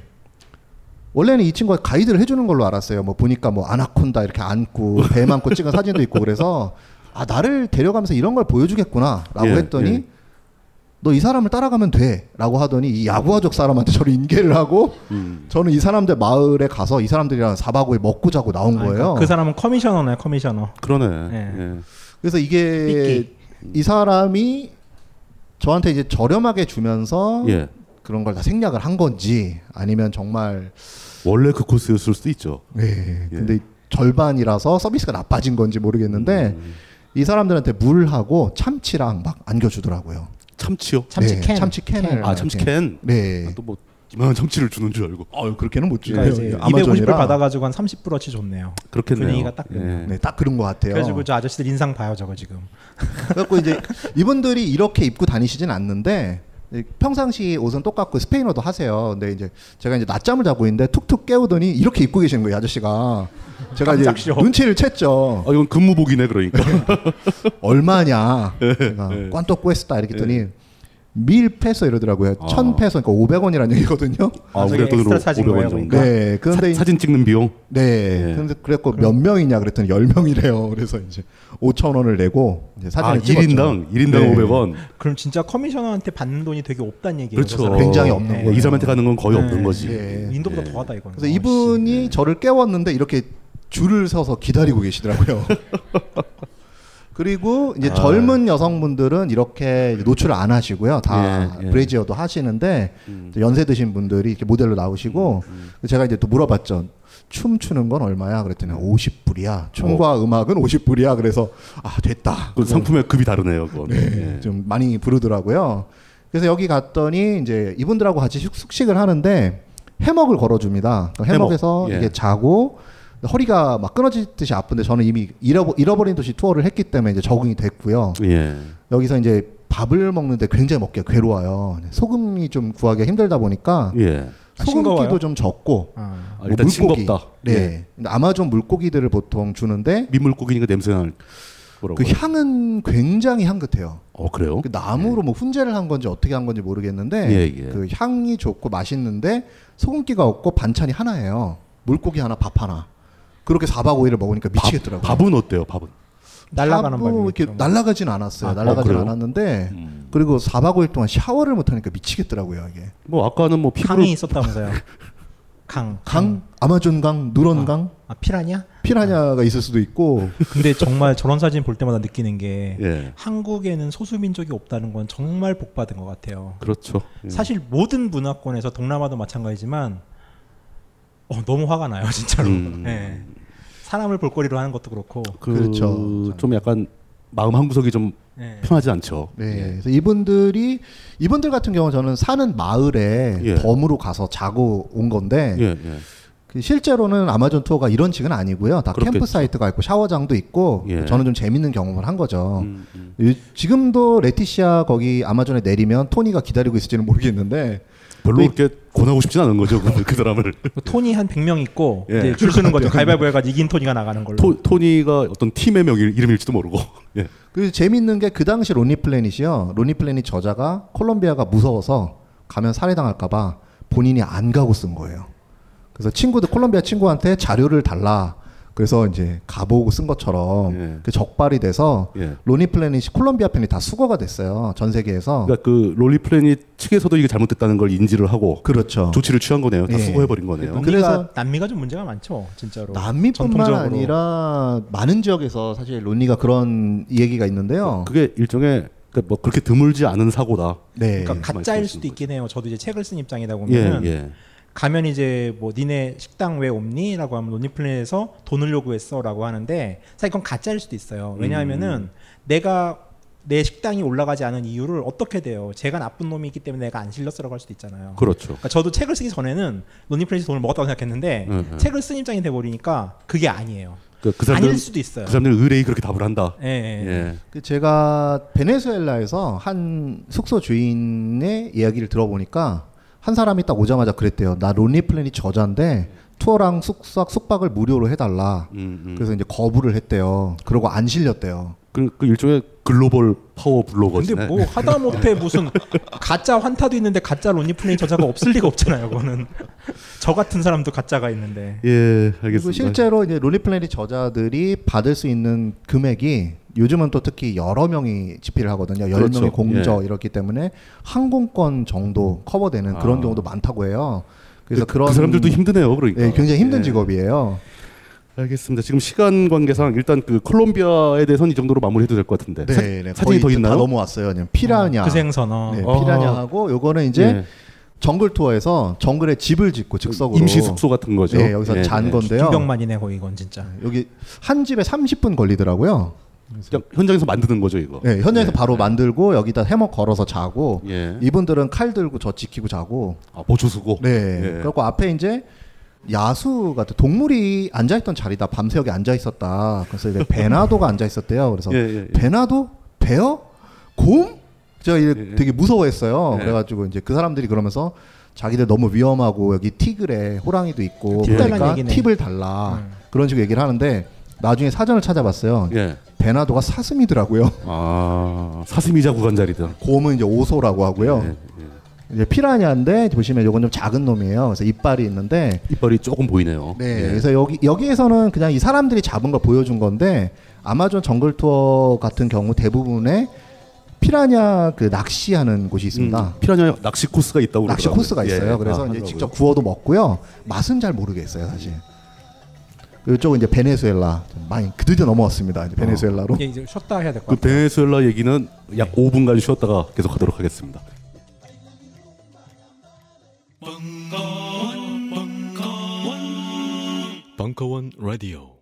원래는 이 친구가 가이드를 해주는 걸로 알았어요. 뭐 보니까 뭐 아나콘다 이렇게 안고 배 안고 찍은 사진도 있고 그래서 아 나를 데려가면서 이런 걸 보여주겠구나라고 예, 했더니 예. 너 이 사람을 따라가면 돼라고 하더니 이 야구화족 사람한테 저를 인계를 하고 음. 저는 이 사람들 마을에 가서 이 사람들이랑 4박 5일 먹고 자고 나온 아, 거예요. 그러니까 그 사람은 커미셔너네 커미셔너. 그러네. 예. 예. 그래서 이게 이 사람이 저한테 이제 저렴하게 주면서 예. 그런 걸 다 생략을 한 건지 아니면 정말 원래 그 코스였을 수도 있죠. 네. 근데 절반이라서 서비스가 나빠진 건지 모르겠는데 이 사람들한테 물하고 참치랑 막 안겨주더라고요. 참치요? 참치 캔. 참치 캔을 아, 참치. 캔. 네. 아, 또뭐 이만한 참치를 주는 줄 알고. 어, 그렇게는 못 주네요. 그러니까 이제 250불 받아가지고 한 30불어치 줬네요. 그렇겠네요. 분위기가 딱. 예. 그래요. 네, 딱 그런 것 같아요. 그래가지고 저 아저씨들 인상 봐요 저거 지금. 그래갖고 이제 이분들이 이렇게 입고 다니시진 않는데 평상시 옷은 똑같고 스페인어도 하세요. 근데 이제 제가 이제 낮잠을 자고 있는데 툭툭 깨우더니 이렇게 입고 계시는 거예요, 아저씨가. 제가 이제. 눈치를 챘죠. 아, 이건 근무복이네 그러니까. 얼마냐? 제가 네. 꽝또 꾸에스다 이렇게 했더니 밀 페소 이러더라고요. 아. 천 페소 그러니까 500원이라는 얘기거든요. 아, 우리가 돈으로 500원 정도. 네. 그런데 사, 사진 찍는 비용. 네. 예. 그런데 그랬고 몇 명이냐 그랬더니 10명이래요. 그래서 이제 5천 원을 내고 이제 사진을 아, 찍었죠. 1인당 1인당 500원. 그럼 진짜 커미셔너한테 받는 돈이 되게 없다는 얘기예요. 그렇죠. 저 사람. 굉장히 없는 예, 거예요. 이 사람한테 가는 건 거의 네. 없는 거지. 예. 인도보다 더하다 이건. 그래서 이분이 저를 깨웠는데 이렇게 줄을 서서 기다리고 계시더라고요. 그리고 이제 아. 젊은 여성분들은 이렇게 노출을 안 하시고요. 다 예, 예. 브래지어도 하시는데 음. 연세 드신 분들이 이렇게 모델로 나오시고 제가 이제 또 물어봤죠. 춤 추는 건 얼마야? 그랬더니 50불이야. 춤과 음악은 50불이야. 그래서 아 됐다. 그 상품의 급이 다르네요. 그건. 네, 예. 좀 많이 부르더라고요. 그래서 여기 갔더니 이제 이분들하고 같이 식- 숙식을 하는데 해먹을 걸어줍니다. 그러니까 해먹. 해먹에서 예. 이게 자고 허리가 막 끊어지듯이 아픈데 저는 이미 잃어버, 잃어버린 도시 투어를 했기 때문에 이제 적응이 됐고요. 예. 여기서 이제 밥을 먹는데 굉장히 먹기가 괴로워요. 소금이 좀 구하기가 힘들다 보니까 예. 아, 소금기도 싱거워요? 좀 적고 아. 뭐 일단 물고기. 싱겁다. 네. 예. 아마존 물고기들을 보통 주는데 민물고기니까 냄새가 날 거라고. 그 향은 굉장히 향긋해요. 어 그래요? 그 나무로 뭐 훈제를 한 건지 어떻게 한 건지 모르겠는데 예, 예. 그 향이 좋고 맛있는데 소금기가 없고 반찬이 하나예요. 물고기 하나, 밥 하나. 그렇게 4박 5일을 먹으니까 미치겠더라고요. 밥은 어때요? 밥은? 날아가는 밥은 밥이 이렇게 날아가진 않았어요. 아, 날아가진 어, 그래요? 않았는데 음. 그리고 4박 5일 동안 샤워를 못 하니까 미치겠더라고요, 이게. 뭐 아까는 뭐 피부를 강이 있었다면서요. 강. 강, 아마존 강, 누런 강, 아 피라냐? 피라냐가 있을 수도 있고. 근데 정말 저런 사진 볼 때마다 느끼는 게 예. 한국에는 소수 민족이 없다는 건 정말 복 받은 것 같아요. 그렇죠. 예. 사실 모든 문화권에서 동남아도 마찬가지지만 어, 너무 화가 나요 진짜로. 음. 예. 사람을 볼거리로 하는 것도 그렇고. 그 그렇죠. 좀 약간 마음 한 구석이 좀 예. 편하지 않죠. 네. 예. 그래서 이분들이 이분들 같은 경우 는 저는 사는 마을에 예. 덤으로 가서 자고 온 건데 예, 예. 그 실제로는 아마존 투어가 이런 식은 아니고요. 다 그렇겠죠. 캠프 사이트가 있고 샤워장도 있고 예. 저는 좀 재밌는 경험을 한 거죠. 음, 음. 이- 지금도 레티시아 거기 아마존에 내리면 토니가 기다리고 있을지는 모르겠는데 별로 그렇게 권하고 싶진 않은 거죠 그, 그 사람을. 토니 한 100명 있고 예. 이제 줄 서는 거죠. 가위바위보 해가지고 이긴 토니가 나가는 걸로. 토, 토니가 어떤 팀의 명 이름일지도 모르고. 예. 그 재밌는 게 그 당시 Lonely Planet이요. Lonely Planet 저자가 콜롬비아가 무서워서 가면 살해당할까봐 본인이 안 가고 쓴 거예요. 그래서 친구들 콜롬비아 친구한테 자료를 달라. 그래서 이제 가보고 쓴 것처럼 그 적발이 돼서 예. Lonely Planet이 콜롬비아 편이 다 수거가 됐어요. 전 세계에서. 그러니까 그 롤리 플래닛 측에서도 이게 잘못됐다는 걸 인지를 하고 그렇죠. 조치를 취한 거네요. 다 예. 수거해 버린 거네요. 그래서 남미가 좀 문제가 많죠, 진짜로. 남미뿐만 전통적으로. 아니라 많은 지역에서 사실 로니가 그런 얘기가 있는데요. 그게 일종의 그러니까 뭐 그렇게 드물지 않은 사고다. 네. 그러니까 가짜일 수도 있긴 해요. 저도 이제 책을 쓴 입장이다 보면은 예, 예. 가면 이제 뭐 니네 식당 왜 없니?라고 하면 논리플랜에서 돈을 요구했어 라고 하는데 사실 그건 가짜일 수도 있어요. 왜냐하면은 음. 내가 내 식당이 올라가지 않은 이유를 어떻게 돼요? 제가 나쁜 놈이기 때문에 내가 안 실렸어라고 할 수도 있잖아요. 그렇죠. 그러니까 저도 책을 쓰기 전에는 논리플랜에서 돈을 먹었다고 생각했는데 음, 음. 책을 쓴 입장이 돼 버리니까 그게 아니에요. 그, 그 사람들 아닐 수도 있어요. 그 사람들 의뢰이 그렇게 답을 한다. 예, 예. 예. 그 제가 베네수엘라에서 한 숙소 주인의 이야기를 들어보니까 한 사람이 딱 오자마자 그랬대요. 나 론리 플래닛 저자인데 투어랑 숙박 숙박을 무료로 해달라. 음, 그래서 이제 거부를 했대요. 그러고 안 실렸대요. 그, 그 일종의 글로벌 파워 블로거시네. 근데 뭐 하다 못해 무슨 가짜 환타도 있는데 가짜 Lonely Planet 저자가 없을 리가 없잖아요. 그거는 저 같은 사람도 가짜가 있는데. 예, 그리고 실제로 이제 Planet 저자들이 받을 수 있는 금액이 요즘은 또 특히 여러 명이 집필을 하거든요. 열 그렇죠. 명이 공저 예. 이렇기 때문에 항공권 정도 커버되는 그런 아. 경우도 많다고 해요. 그래서 그- 그런 그 사람들도 힘드네요. 그러니까. 예, 굉장히 힘든 예. 직업이에요. 알겠습니다. 지금 시간 관계상 일단 그 콜롬비아에 대해서는 이 정도로 마무리해도 될 것 같은데. 네, 사, 네, 사진이 거의 더다 있나요? 넘어왔어요. 그냥 피라냐. 그 생선, 어. 네, 어. 피라냐하고 요거는 이제 예. 정글 투어에서 정글에 집을 짓고 즉석으로 임시 숙소 같은 거죠. 네, 여기서 예, 잔 예. 건데요. 김병만이네 거기 이건 진짜. 여기 한 집에 30분 걸리더라고요. 현장에서 만드는 거죠, 이거. 네, 현장에서 예. 바로 만들고 여기다 해먹 걸어서 자고 예. 이분들은 칼 들고 저 지키고 자고. 아, 보초수고. 네. 예. 그리고 앞에 이제 야수 같은 동물이 앉아 있던 자리다 밤새 여기 앉아 있었다. 그래서 이제 베나도가 앉아 있었대요. 그래서 예, 예, 예. 베나도, 베어, 곰? 제가 이게 되게 무서워했어요. 예. 그래가지고 이제 그 사람들이 그러면서 자기들 너무 위험하고 여기 티그레 호랑이도 있고 팁 달라는 그러니까 얘기네. 팁을 달라 음. 그런 식으로 얘기를 하는데 나중에 사전을 찾아봤어요. 예. 베나도가 사슴이더라고요. 아, 사슴이 자고 간 자리다. 곰은 이제 오소라고 하고요. 예, 이제 피라냐인데 보시면 요건 좀 작은 놈이에요. 그래서 이빨이 있는데 이빨이 조금 보이네요. 네. 예. 그래서 여기 여기에서는 그냥 이 사람들이 잡은 걸 보여준 건데 아마존 정글 투어 같은 경우 대부분의 피라냐 그 낚시하는 곳이 있습니다. 음, 피라냐 낚시 코스가 있다고 낚시 그러더라고요. 코스가 있어요. 예, 그래서 아, 이제. 직접 구워도 먹고요. 맛은 잘 모르겠어요, 사실. 이쪽은 이제 베네수엘라 좀 많이 그 드디어 넘어왔습니다. 이제 베네수엘라로. 이게 이제 쉬었다 해야 될것그 같아요. 베네수엘라 얘기는 약 5분간 쉬었다가 계속하도록 하겠습니다. 벙커원 라디오